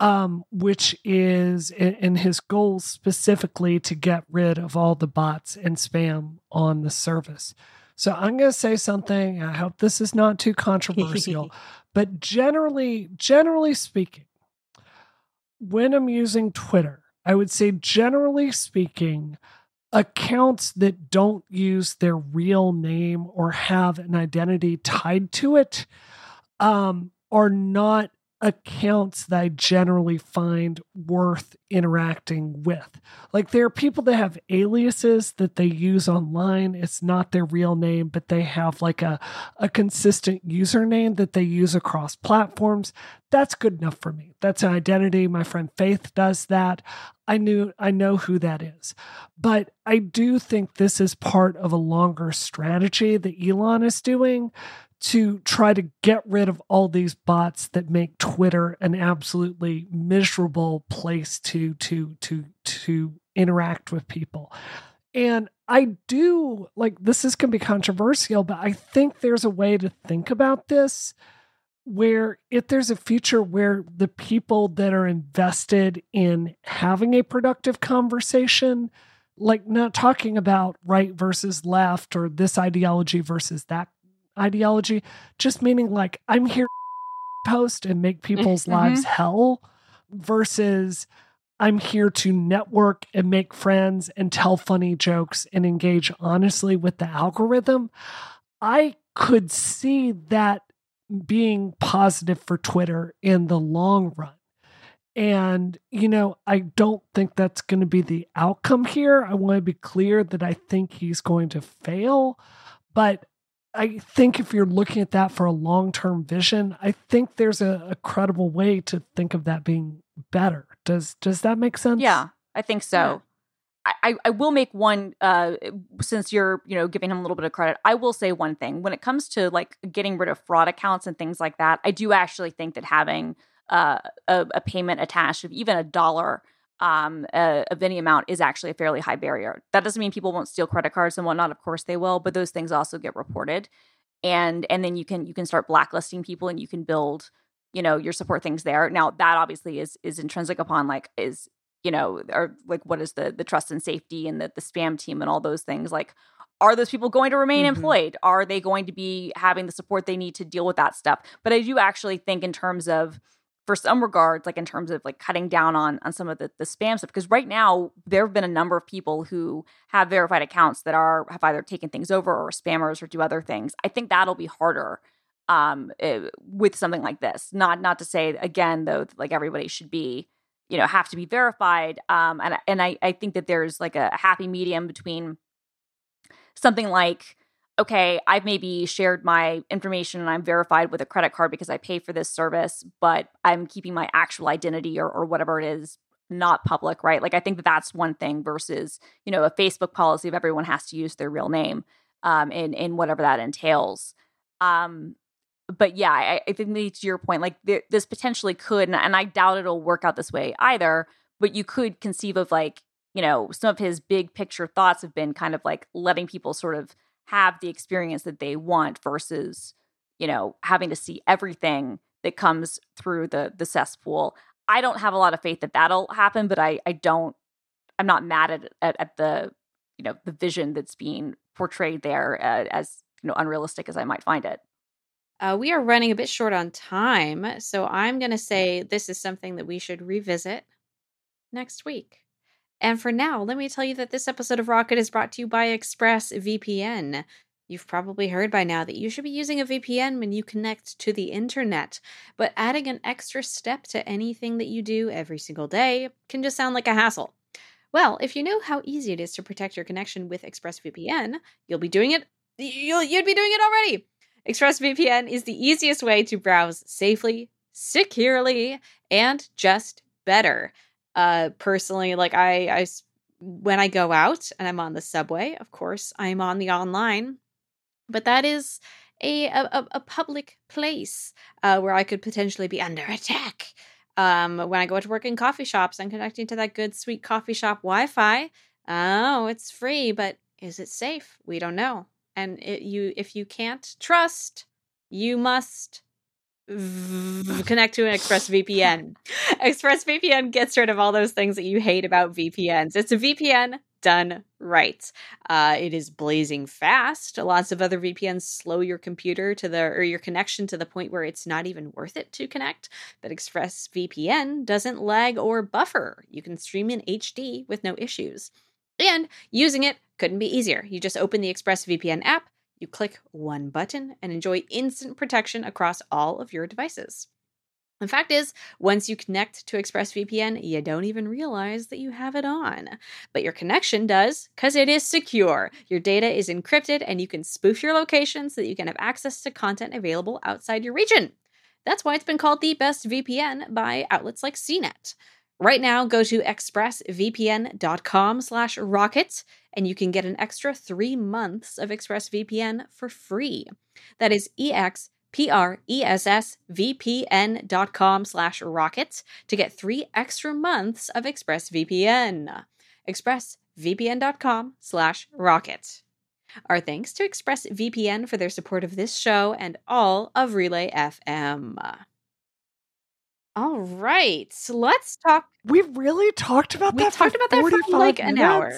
um, which is in, his goals specifically to get rid of all the bots and spam on the service. So I'm going to say something. I hope this is not too controversial, but generally, generally speaking, when I'm using Twitter, I would say generally speaking, accounts that don't use their real name or have an identity tied to it um, are not accounts that I generally find worth interacting with. Like there are people that have aliases that they use online. It's not their real name, but they have like a, a consistent username that they use across platforms. That's good enough for me. That's an identity. My friend Faith does that. I knew I know who that is. But I do think this is part of a longer strategy that Elon is doing to try to get rid of all these bots that make Twitter an absolutely miserable place to to to to interact with people. And I do like this is going to be controversial, but I think there's a way to think about this where if there's a future where the people that are invested in having a productive conversation like not talking about right versus left or this ideology versus that ideology, just meaning like I'm here to post and make people's mm-hmm. lives hell versus I'm here to network and make friends and tell funny jokes and engage honestly with the algorithm. I could see that being positive for Twitter in the long run. And, you know, I don't think that's going to be the outcome here. I want to be clear that I think he's going to fail. But I think if you're looking at that for a long term vision, I think there's a, a, credible way to think of that being better. Does does that make sense? Yeah, I think so. Yeah. I, I will make one uh, since you're you know giving him a little bit of credit. I will say one thing when it comes to like getting rid of fraud accounts and things like that. I do actually think that having uh, a, a payment attached of even a dollar um, uh, of any amount is actually a fairly high barrier. That doesn't mean people won't steal credit cards and whatnot. Of course they will, but those things also get reported, and and then you can you can start blacklisting people and you can build you know your support things there. Now that obviously is is intrinsic upon like is you know or like what is the the trust and safety and the the spam team and all those things like are those people going to remain mm-hmm. employed are they going to be having the support they need to deal with that stuff but i do actually think in terms of for some regards, like in terms of like cutting down on on some of the, the spam stuff. Because right now there have been a number of people who have verified accounts that are have either taken things over or spammers or do other things. I think that'll be harder um, uh, with something like this. Not not to say again though, like everybody should be you know have to be verified. Um, and and I I think that there's like a happy medium between something like okay, I've maybe shared my information and I'm verified with a credit card because I pay for this service, but I'm keeping my actual identity or, or whatever it is not public, right? Like I think that that's one thing versus, you know, a Facebook policy of everyone has to use their real name um, in, in whatever that entails. Um, but yeah, I, I think to your point, like th- this potentially could, and, and I doubt it'll work out this way either, but you could conceive of like, you know, some of his big picture thoughts have been kind of like letting people sort of – have the experience that they want versus you know having to see everything that comes through the the cesspool. I don't have a lot of faith that that'll happen but i i don't i'm not mad at at, at the you know the vision that's being portrayed there uh, as you know unrealistic as i might find it. Uh, we are running a bit short on time, so I'm going to say this is something that we should revisit next week. And for now, let me tell you that this episode of Rocket is brought to you by ExpressVPN. You've probably heard by now that you should be using a VPN when you connect to the internet, but adding an extra step to anything that you do every single day can just sound like a hassle. Well, if you know how easy it is to protect your connection with ExpressVPN, you'll be doing it. You'll, you'd be doing it already. ExpressVPN is the easiest way to browse safely, securely, and just better. Uh, personally, like I, I, when I go out and I'm on the subway, of course, I'm on the online but that is a a, a public place uh, where I could potentially be under attack. Um, when I go to work in coffee shops, I'm connecting to that good, sweet coffee shop Wi-Fi. Oh, it's free, but is it safe? We don't know. And it, you, if you can't trust, you must connect to an ExpressVPN. ExpressVPN gets rid of all those things that you hate about VPNs. It's a VPN done right. Uh, it is blazing fast. Lots of other VPNs slow your computer to the or your connection to the point where it's not even worth it to connect. But ExpressVPN doesn't lag or buffer. You can stream in HD with no issues. And using it couldn't be easier. You just open the ExpressVPN app, you click one button, and enjoy instant protection across all of your devices. The fact is, once you connect to ExpressVPN, you don't even realize that you have it on. But your connection does, because it is secure. Your data is encrypted, and you can spoof your location so that you can have access to content available outside your region. That's why it's been called the best VPN by outlets like CNET. Right now, go to expressvpn.com slash rocket, and you can get an extra three months of ExpressVPN for free. That is EX P-R-E-S-S-V-P-N dot com slash rockets to get three extra months of ExpressVPN. ExpressVPN.com slash rocket. Our thanks to ExpressVPN for their support of this show and all of Relay FM. All right, so let's talk. We really talked about we that. talked about that for like an hour.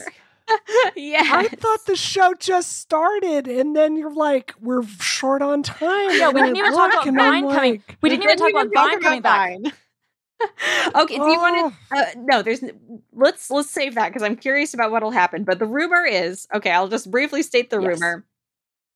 yeah. I thought the show just started, and then you're like, we're short on time. Yeah, we didn't even talk about Vine like, coming. We, didn't even talk about Vine coming back. okay, do you want to? Uh, no, there's. Let's let's save that because I'm curious about what'll happen. But the rumor is okay. I'll just briefly state the yes. rumor.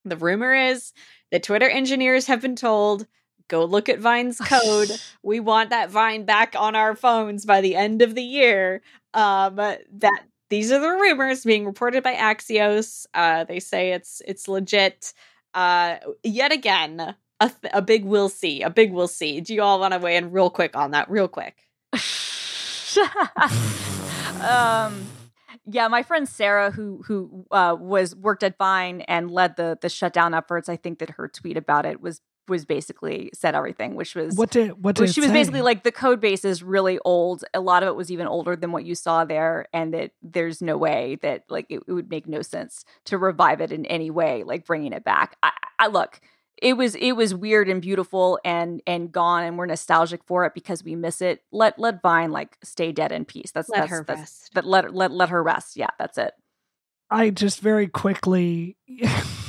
The rumor is that Twitter engineers have been told go look at Vine's code. we want that Vine back on our phones by the end of the year. Um, that these are the rumors being reported by Axios. Uh, they say it's it's legit. Uh, yet again, a, th- a big we'll see. A big we'll see. Do you all want to weigh in real quick on that? Real quick. um, yeah, my friend Sarah, who who uh, was worked at Vine and led the the shutdown efforts, I think that her tweet about it was was basically said everything, which was what did what did she was say? basically like the code base is really old. A lot of it was even older than what you saw there, and that there's no way that like it, it would make no sense to revive it in any way, like bringing it back. I, I look, it was it was weird and beautiful and and gone, and we're nostalgic for it because we miss it. Let let Vine like stay dead in peace. That's let that's, her that's, rest. But let let let her rest. Yeah, that's it. I just very quickly.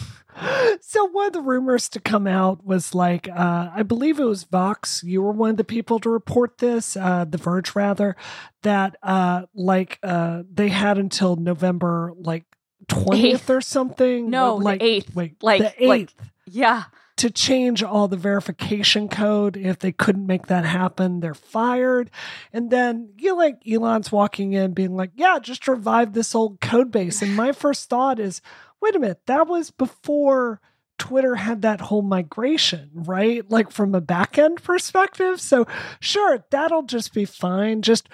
so one of the rumors to come out was like uh, i believe it was vox you were one of the people to report this uh, the verge rather that uh, like uh, they had until november like 20th or something no like 8th wait like the 8th like, yeah to change all the verification code. If they couldn't make that happen, they're fired. And then you know, like Elon's walking in being like, yeah, just revive this old code base. And my first thought is, wait a minute, that was before Twitter had that whole migration, right? Like from a back end perspective. So, sure, that'll just be fine. Just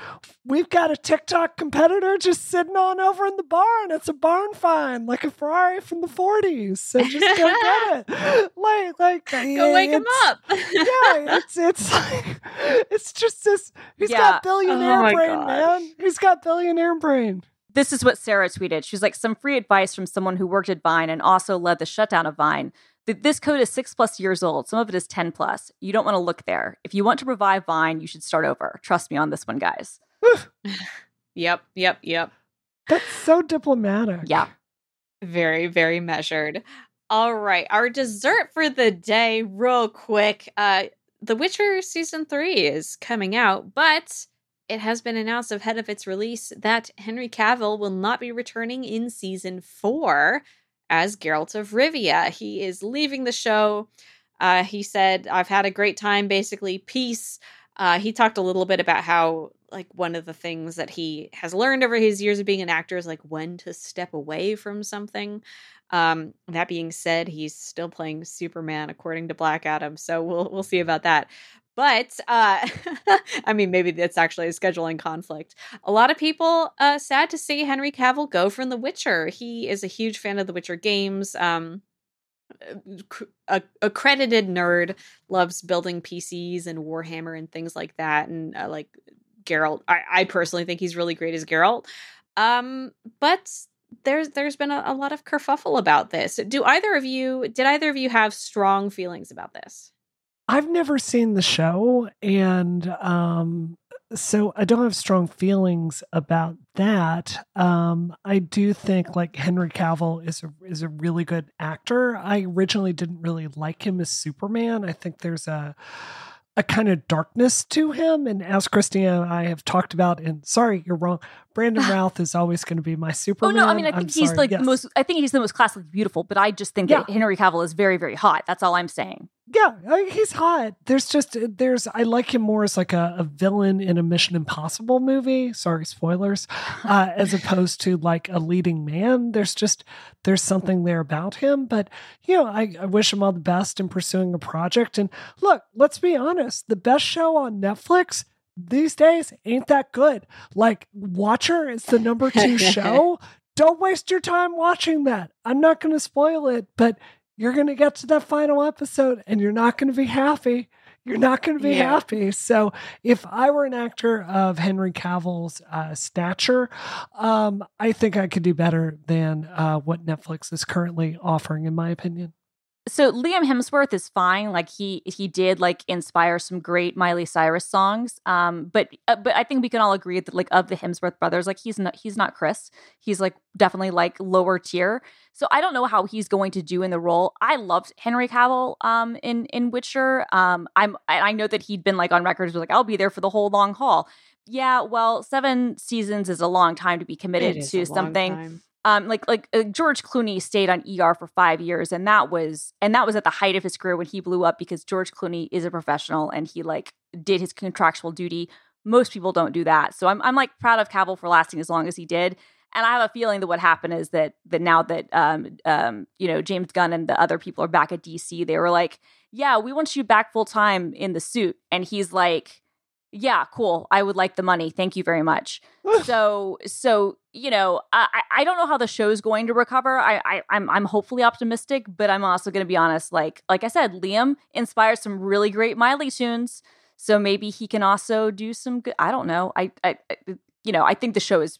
we've got a TikTok competitor just sitting on over in the barn. It's a barn find, like a Ferrari from the 40s. So just go get it. Like, like, go wake him up. yeah, it's it's like it's just this. He's yeah. got billionaire oh brain, gosh. man. He's got billionaire brain this is what Sarah tweeted. She's like, some free advice from someone who worked at Vine and also led the shutdown of Vine. This code is six plus years old. Some of it is 10 plus. You don't want to look there. If you want to revive Vine, you should start over. Trust me on this one, guys. yep, yep, yep. That's so diplomatic. Yeah. Very, very measured. All right, our dessert for the day, real quick. Uh, The Witcher season three is coming out, but it has been announced ahead of its release that Henry Cavill will not be returning in season four as Geralt of Rivia. He is leaving the show. Uh, he said, I've had a great time, basically, peace. Uh, he talked a little bit about how, like, one of the things that he has learned over his years of being an actor is, like, when to step away from something. Um, that being said, he's still playing Superman according to Black Adam, so we'll we'll see about that. But uh, I mean, maybe that's actually a scheduling conflict. A lot of people uh, sad to see Henry Cavill go from The Witcher. He is a huge fan of The Witcher games. Um, a accredited nerd loves building PCs and Warhammer and things like that, and uh, like Geralt. I, I personally think he's really great as Geralt. Um, but there's there's been a, a lot of kerfuffle about this. Do either of you did either of you have strong feelings about this? I've never seen the show, and um, so I don't have strong feelings about that. Um, I do think like Henry Cavill is a is a really good actor. I originally didn't really like him as Superman. I think there's a a kind of darkness to him. And as Christina and I have talked about, and sorry, you're wrong. Brandon Routh is always going to be my Superman. Oh no, I mean I think I'm he's sorry. like yes. the most. I think he's the most classically beautiful. But I just think Yeah. that Henry Cavill is very very hot. That's all I'm saying. Yeah, I- he's hot. There's just there's I like him more as like a, a villain in a Mission Impossible movie. Sorry, spoilers. Uh, as opposed to like a leading man. There's just there's something there about him. But you know, I, I wish him all the best in pursuing a project. And look, let's be honest, the best show on Netflix these days ain't that good. Like Watcher is the number two show. Don't waste your time watching that. I'm not going to spoil it, but you're going to get to that final episode and you're not going to be happy. You're not going to be Yeah. happy. So, if I were an actor of Henry Cavill's uh, stature, um, I think I could do better than uh, what Netflix is currently offering, in my opinion. So Liam Hemsworth is fine. Like he he did like inspire some great Miley Cyrus songs. Um, but uh, but I think we can all agree that like of the Hemsworth brothers, like he's not he's not Chris. He's like definitely like lower tier. So I don't know how he's going to do in the role. I loved Henry Cavill um in in Witcher. Um, I'm I know that he'd been like on records like I'll be there for the whole long haul. Yeah, well, seven seasons is a long time to be committed to something. Um like like uh, George Clooney stayed on ER for 5 years and that was and that was at the height of his career when he blew up because George Clooney is a professional and he like did his contractual duty. Most people don't do that. So I'm I'm like proud of Cavill for lasting as long as he did. And I have a feeling that what happened is that that now that um um you know James Gunn and the other people are back at DC they were like yeah we want you back full time in the suit. And he's like yeah cool I would like the money thank you very much so so you know I I don't know how the show's going to recover. I, I I'm I'm hopefully optimistic, but I'm also going to be honest. Like like I said, Liam inspires some really great Miley tunes, so maybe he can also do some good. I don't know. I I, I you know I think the show is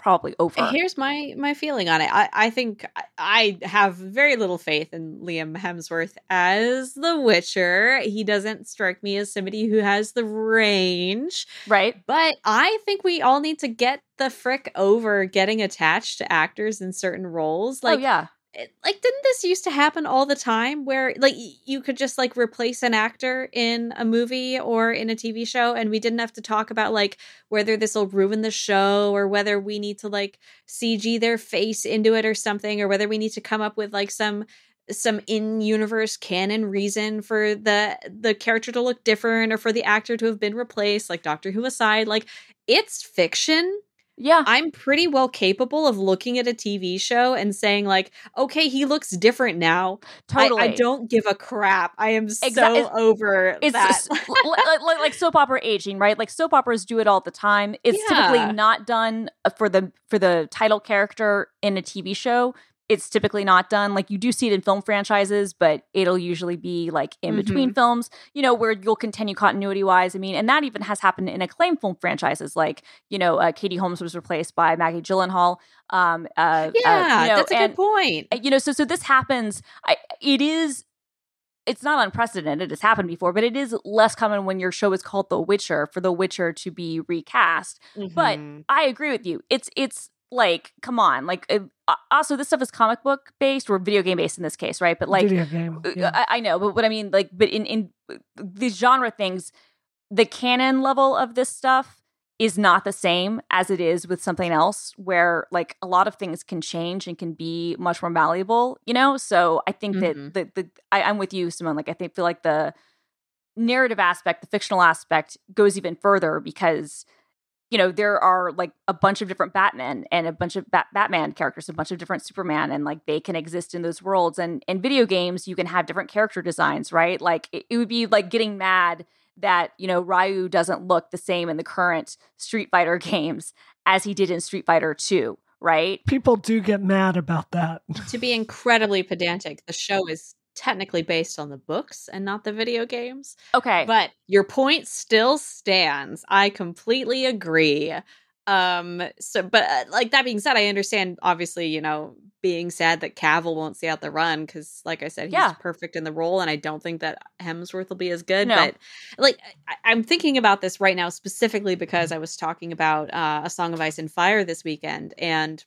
probably over. Here's my my feeling on it. I, I think I have very little faith in Liam Hemsworth as the Witcher. He doesn't strike me as somebody who has the range. right? But I think we all need to get the frick over getting attached to actors in certain roles. Oh, like oh yeah. It- like didn't this used to happen all the time where like you could just like replace an actor in a movie or in a TV show and we didn't have to talk about like whether this will ruin the show or whether we need to like CG their face into it or something or whether we need to come up with like some some in-universe canon reason for the the character to look different or for the actor to have been replaced like Doctor Who aside like it's fiction Yeah. I'm pretty well capable of looking at a TV show and saying like, okay, he looks different now. I- totally. I, don't give a crap. I am so Exa- over it's that. s- li- li- like, like soap opera aging, right? Like soap operas do it all the time. It's Yeah. typically not done uh, for the for the title character in a TV show. It's typically not done. Like you do see it in film franchises, but it'll usually be like in between films, you know, where you'll continue continuity wise. I mean, and that even has happened in acclaimed film franchises, like you know, uh, Katie Holmes was replaced by Maggie Gyllenhaal. Um, uh, uh, yeah, you know, that's a and- good point. uh, you know so so this happens I, it is it's not unprecedented it's happened before but it is less common when your show is called the witcher for the witcher to be recast but Mhm. i agree with you it's it's like come on like it, also this stuff is comic book based or video game based in this case right but like video game uh, yeah. I, I know but what i mean like but in in these genre things the canon level of this stuff is not the same as it is with something else where like a lot of things can change and can be much more malleable you know so i think Mhm. that the, the I, i'm with you simone like i think feel like the narrative aspect the fictional aspect goes even further because you know there are like a bunch of different batman and a bunch of Bat- batman characters a bunch of different superman and like they can exist in those worlds. And in video games you can have different character designs right? Like it, it would be like getting mad that you know ryu doesn't look the same in the current street fighter games as he did in street fighter 2 right? People do get mad about that. To be incredibly pedantic, the show is technically based on the books and not the video games. okay But your point still stands. I completely agree. Um so but uh, like that being said, I understand obviously, you know, being sad that Cavill won't see out the run cuz like I said, he's Yeah. perfect in the role and I don't think that Hemsworth will be as good, No. but like I, I'm thinking about this right now specifically because I was talking about uh, a Song of Ice and Fire this weekend and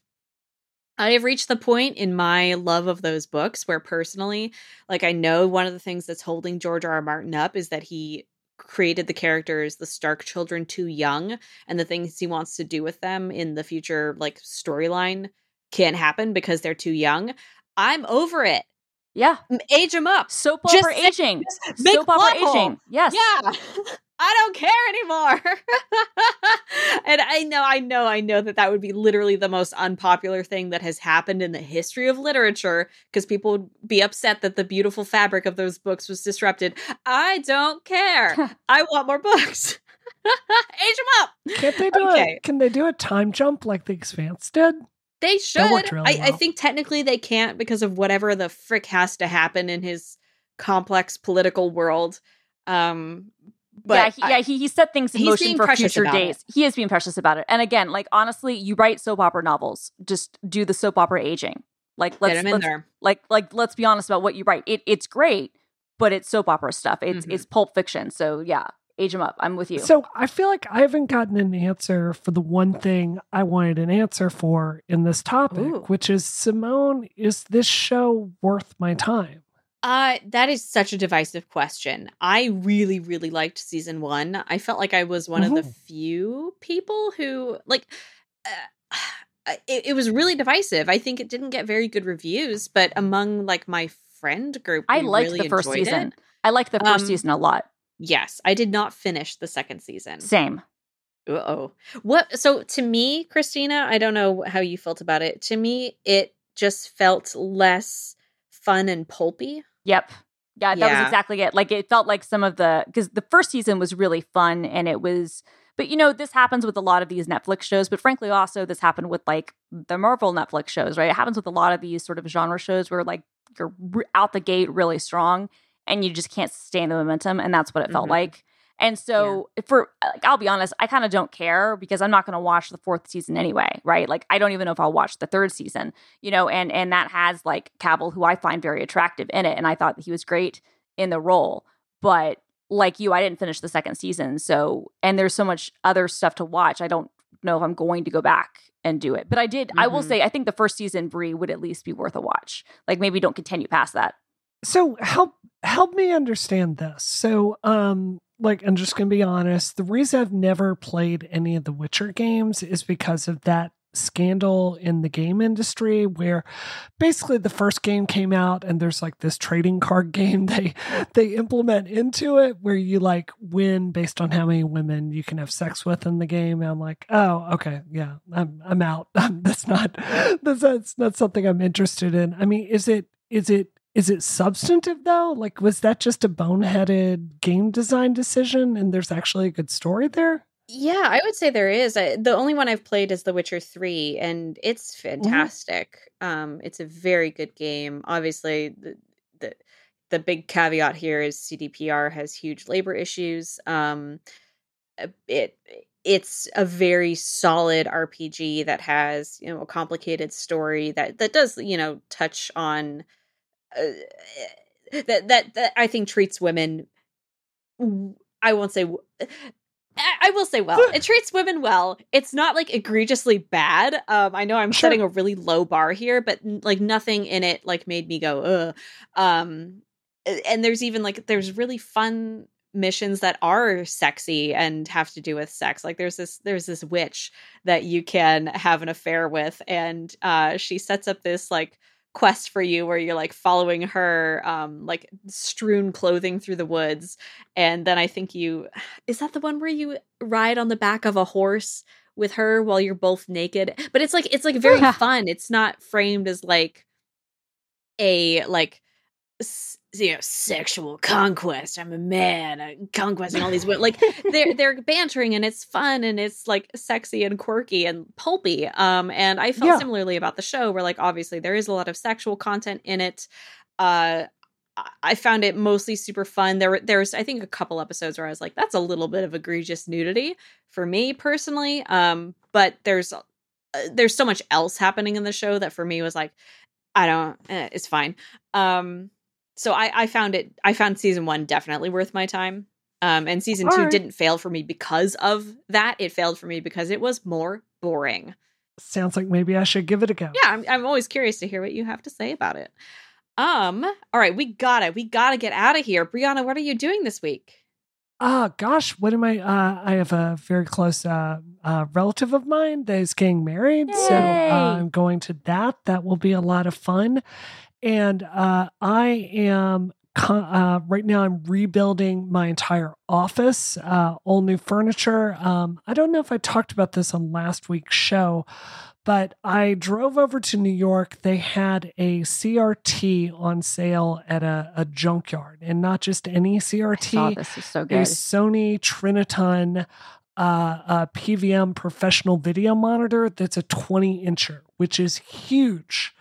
I have reached the point in my love of those books where personally, like I know one of the things that's holding George R. R. Martin up is that he created the characters, the Stark children, too young, and the things he wants to do with them in the future, like storyline, can't happen because they're too young. I'm over it. yeah Age them up. soap Just opera aging soap opera hole. aging yes Yeah. I don't care anymore. and I know, I know, I know that that would be literally the most unpopular thing that has happened in the history of literature because people would be upset that the beautiful fabric of those books was disrupted. I don't care. I want more books. Age them up. can't they do Okay. a can they do a time jump like the expanse did They should. really I, I think technically they can't because of whatever the frick has to happen in his complex political world. Um, but yeah, he, I- yeah, he, he set things in he's motion being for precious future about days. He is being precious about it. And again, like honestly, you write soap opera novels, just do the soap opera aging. Like let's, get him in let's there. like like let's be honest about what you write. It it's great, but it's soap opera stuff. It's Mhm. it's pulp fiction. So yeah, age them up. I'm with you. So I feel like I haven't gotten an answer for the one thing I wanted an answer for in this topic, Ooh. which is Simone, is this show worth my time? Uh, that is such a divisive question. I really, really liked season one. I felt like I was one of the Mhm. few people who like. Uh, it, it was really divisive. I think it didn't get very good reviews, but among like my friend group, I liked really the first season. it. I liked the first Um, season a lot. Yes, I did not finish the second season. Same. Uh oh. What? So to me, Christina, I don't know how you felt about it. To me, it just felt less fun and pulpy. Yep. Yeah, that was exactly it. Like it felt like some of the because the first season was really fun and it was but you know, this happens with a lot of these Netflix shows, but frankly also this happened with like the Marvel Netflix shows, right? It happens with a lot of these sort of genre shows where like you're out the gate really strong and you just can't sustain the momentum and that's what it felt Mhm. like. And so for like I'll be honest, I kind of don't care because I'm not going to watch the fourth season anyway, right? Like I don't even know if I'll watch the third season, you know, and and that has like Cavill who I find very attractive in it and I thought that he was great in the role. But like you, I didn't finish the second season. So and there's so much other stuff to watch. I don't know if I'm going to go back and do it. But I did I will Mhm. say I think the first season Brie would at least be worth a watch. Like maybe don't continue past that. So help help me understand this. So um like I'm just gonna be honest, the reason I've never played any of the Witcher games is because of that scandal in the game industry where basically the first game came out and there's like this trading card game they they implement into it where you like win based on how many women you can have sex with in the game. And I'm like oh okay yeah I'm I'm out. That's not that's, that's not something I'm interested in. I mean is it is it is it substantive though like was that just a boneheaded game design decision and there's actually a good story there Yeah, I would say there is. I, the only one I've played is The Witcher 3 and it's fantastic. Um it's a very good game. Obviously the the the big caveat here is CDPR has huge labor issues. Um uh, it it's a very solid RPG that has, you know, a complicated story that that does, you know, touch on uh, that that that I think treats women I won't say I will say well. It treats women well. It's not like egregiously bad. Um, I know I'm sure. setting a really low bar here, but like nothing in it like made me go ugh. Um, and there's even like there's really fun missions that are sexy and have to do with sex like there's this there's this witch that you can have an affair with and uh she sets up this like quest for you where you're like following her um like strewn clothing through the woods and then i think you is that the one where you ride on the back of a horse with her while you're both naked? But it's like it's like very fun. It's not framed as like a like you know sexual conquest i'm a man i'm conquesting all these like they're they're bantering and it's fun and it's like sexy and quirky and pulpy um and i felt yeah. similarly about the show where like obviously there is a lot of sexual content in it uh I found it mostly super fun. There, there's I think a couple episodes where I was like, "That's a little bit of egregious nudity for me personally." Um, but there's uh, there's so much else happening in the show that for me was like, I don't, eh, it's fine. Um, so I, I found it I found season one definitely worth my time. Um, and season All two right. didn't fail for me because of that. It failed for me because it was more boring. Sounds like maybe I should give it a go. Yeah, I'm, I'm always curious to hear what you have to say about it. Um, all right, we got it. We got to get out of here. Brianna, what are you doing this week? Ah, uh, gosh, what am I? Uh, I have a very close uh, uh, relative of mine that is getting married, Yay! so uh, I'm going to that. That will be a lot of fun and uh, I am uh, right now. I'm rebuilding my entire office, uh, all new furniture. Um, I don't know if I talked about this on last week's show, but I drove over to New York. They had a CRT on sale at a, a junkyard, and not just any CRT. this is so good. A Sony Trinitron uh, a PVM professional video monitor that's a 20 incher, which is huge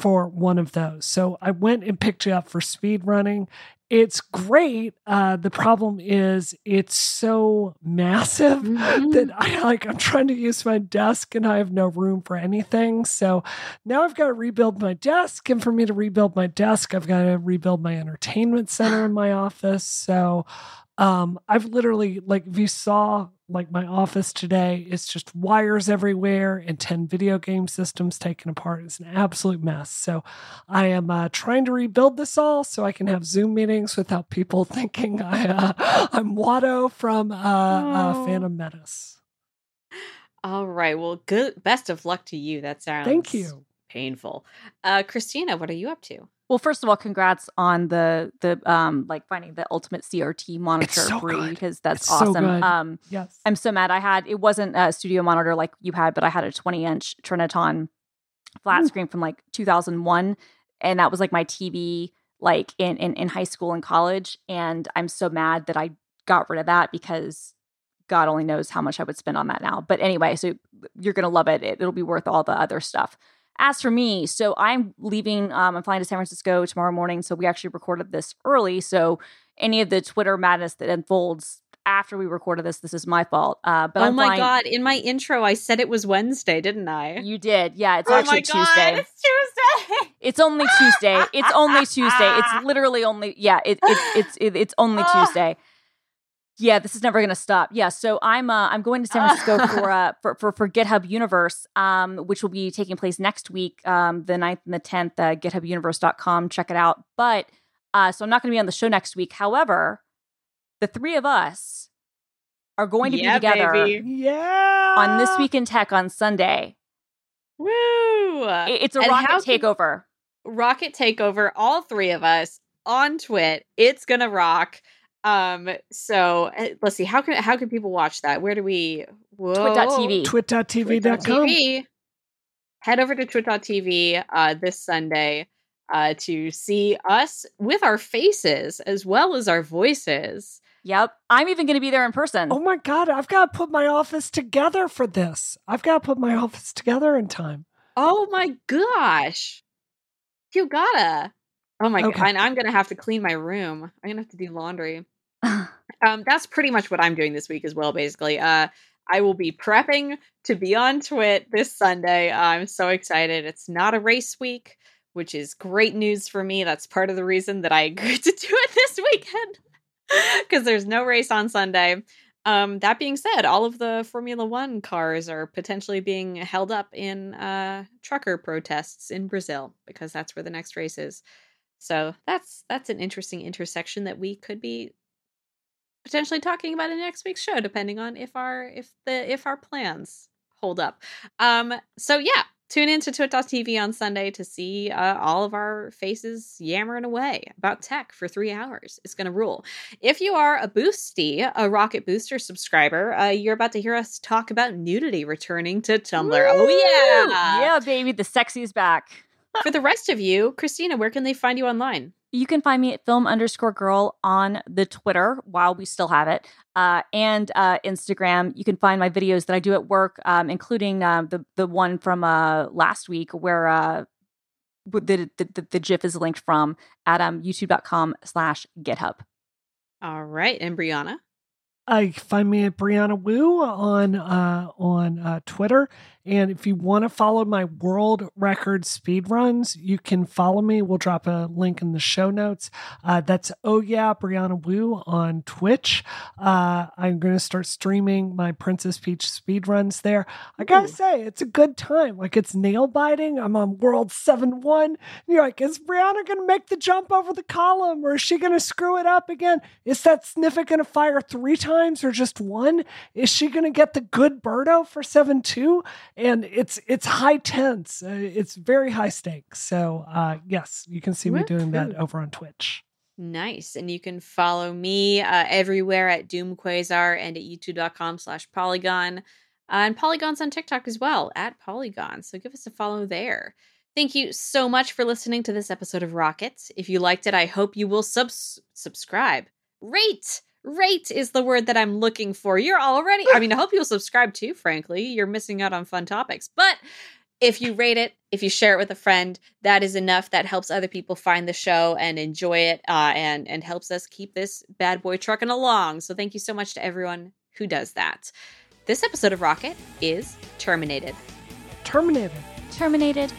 for one of those. So I went and picked it up for speed running. It's great. Uh, the problem is it's so massive mm-hmm. that I like I'm trying to use my desk and I have no room for anything. So now I've got to rebuild my desk. And for me to rebuild my desk, I've got to rebuild my entertainment center in my office. So um, I've literally like if you saw like my office today, it's just wires everywhere and 10 video game systems taken apart. It's an absolute mess. So I am uh, trying to rebuild this all so I can have Zoom meetings without people thinking I, uh, I'm Watto from uh, uh oh. Phantom Menace. All right. Well, good. Best of luck to you. That sounds thank you. Painful. Uh, Christina, what are you up to? Well, first of all, congrats on the the um like finding the ultimate CRT monitor so free because that's it's awesome. So um, yes, I'm so mad. I had it wasn't a studio monitor like you had, but I had a 20 inch Trinitron flat Ooh. screen from like 2001, and that was like my TV like in, in in high school and college. And I'm so mad that I got rid of that because God only knows how much I would spend on that now. But anyway, so you're gonna love it. it it'll be worth all the other stuff. As for me, so I'm leaving, um, I'm flying to San Francisco tomorrow morning. So we actually recorded this early. So any of the Twitter madness that unfolds after we recorded this, this is my fault. Uh, but oh I'm my flying- god! In my intro, I said it was Wednesday, didn't I? You did, yeah. It's oh actually Tuesday. it's Tuesday. It's only Tuesday. It's only Tuesday. It's literally only yeah. It, it it's it, it's only Tuesday yeah, this is never going to stop. Yeah, so I'm uh, I'm going to San Francisco for, uh, for for for GitHub Universe, um, which will be taking place next week, um, the 9th and the 10th. Uh, GitHubUniverse.com, check it out. But uh, so I'm not going to be on the show next week. However, the three of us are going to yeah, be together, baby. yeah, on this week in tech on Sunday. Woo! It's a and rocket takeover. Rocket takeover. All three of us on Twit. It's gonna rock. Um, so eh, let's see. How can how can people watch that? Where do we twit.tv. Twit.tv.com. Head over to twit.tv uh this Sunday uh to see us with our faces as well as our voices. Yep. I'm even going to be there in person. Oh my God. I've got to put my office together for this. I've got to put my office together in time. Oh my gosh. You gotta. Oh my okay. god! I'm gonna have to clean my room. I'm gonna have to do laundry. um, that's pretty much what I'm doing this week as well. Basically, uh, I will be prepping to be on Twit this Sunday. Uh, I'm so excited. It's not a race week, which is great news for me. That's part of the reason that I agreed to do it this weekend because there's no race on Sunday. Um, that being said, all of the Formula One cars are potentially being held up in uh, trucker protests in Brazil because that's where the next race is. So that's that's an interesting intersection that we could be potentially talking about in next week's show, depending on if our if the if our plans hold up. Um, so yeah, tune in to twit.tv on Sunday to see uh, all of our faces yammering away about tech for three hours. It's going to rule. If you are a Boosty, a Rocket Booster subscriber, uh, you're about to hear us talk about nudity returning to Tumblr. Oh, Woo! Oh, yeah. Yeah, baby, the sexy is back. For the rest of you, Christina, where can they find you online? You can find me at film underscore girl on the Twitter while we still have it, uh, and uh, Instagram. You can find my videos that I do at work, um, including uh, the the one from uh, last week where uh, the, the the the GIF is linked from at um, YouTube.com slash GitHub. All right. And Brianna? I find me at Brianna Wu on uh, on uh, Twitter, and if you want to follow my world record speed runs, you can follow me. We'll drop a link in the show notes. Uh, that's oh yeah Brianna Wu on Twitch. Uh, I'm going to start streaming my Princess Peach speed runs there. I gotta say, it's a good time. Like it's nail biting. I'm on World Seven One. You're like, is Brianna going to make the jump over the column, or is she going to screw it up again? Is that sniff going to fire three times or just one? Is she going to get the good Birdo for seven two? And it's it's high tense. Uh, it's very high stakes. So uh, yes, you can see me doing that over on Twitch. Nice. And you can follow me uh, everywhere at Doom Quasar and at youtube.com slash polygon. Uh, and Polygon's on TikTok as well at Polygon. So give us a follow there. Thank you so much for listening to this episode of Rockets. If you liked it, I hope you will subs- subscribe. Rate! Rate is the word that I'm looking for. You're already, I mean, I hope you'll subscribe too, frankly. You're missing out on fun topics. But if you rate it, if you share it with a friend, that is enough. That helps other people find the show and enjoy it, uh, and and helps us keep this bad boy trucking along. So thank you so much to everyone who does that. This episode of Rocket is terminated. Terminated. Terminated.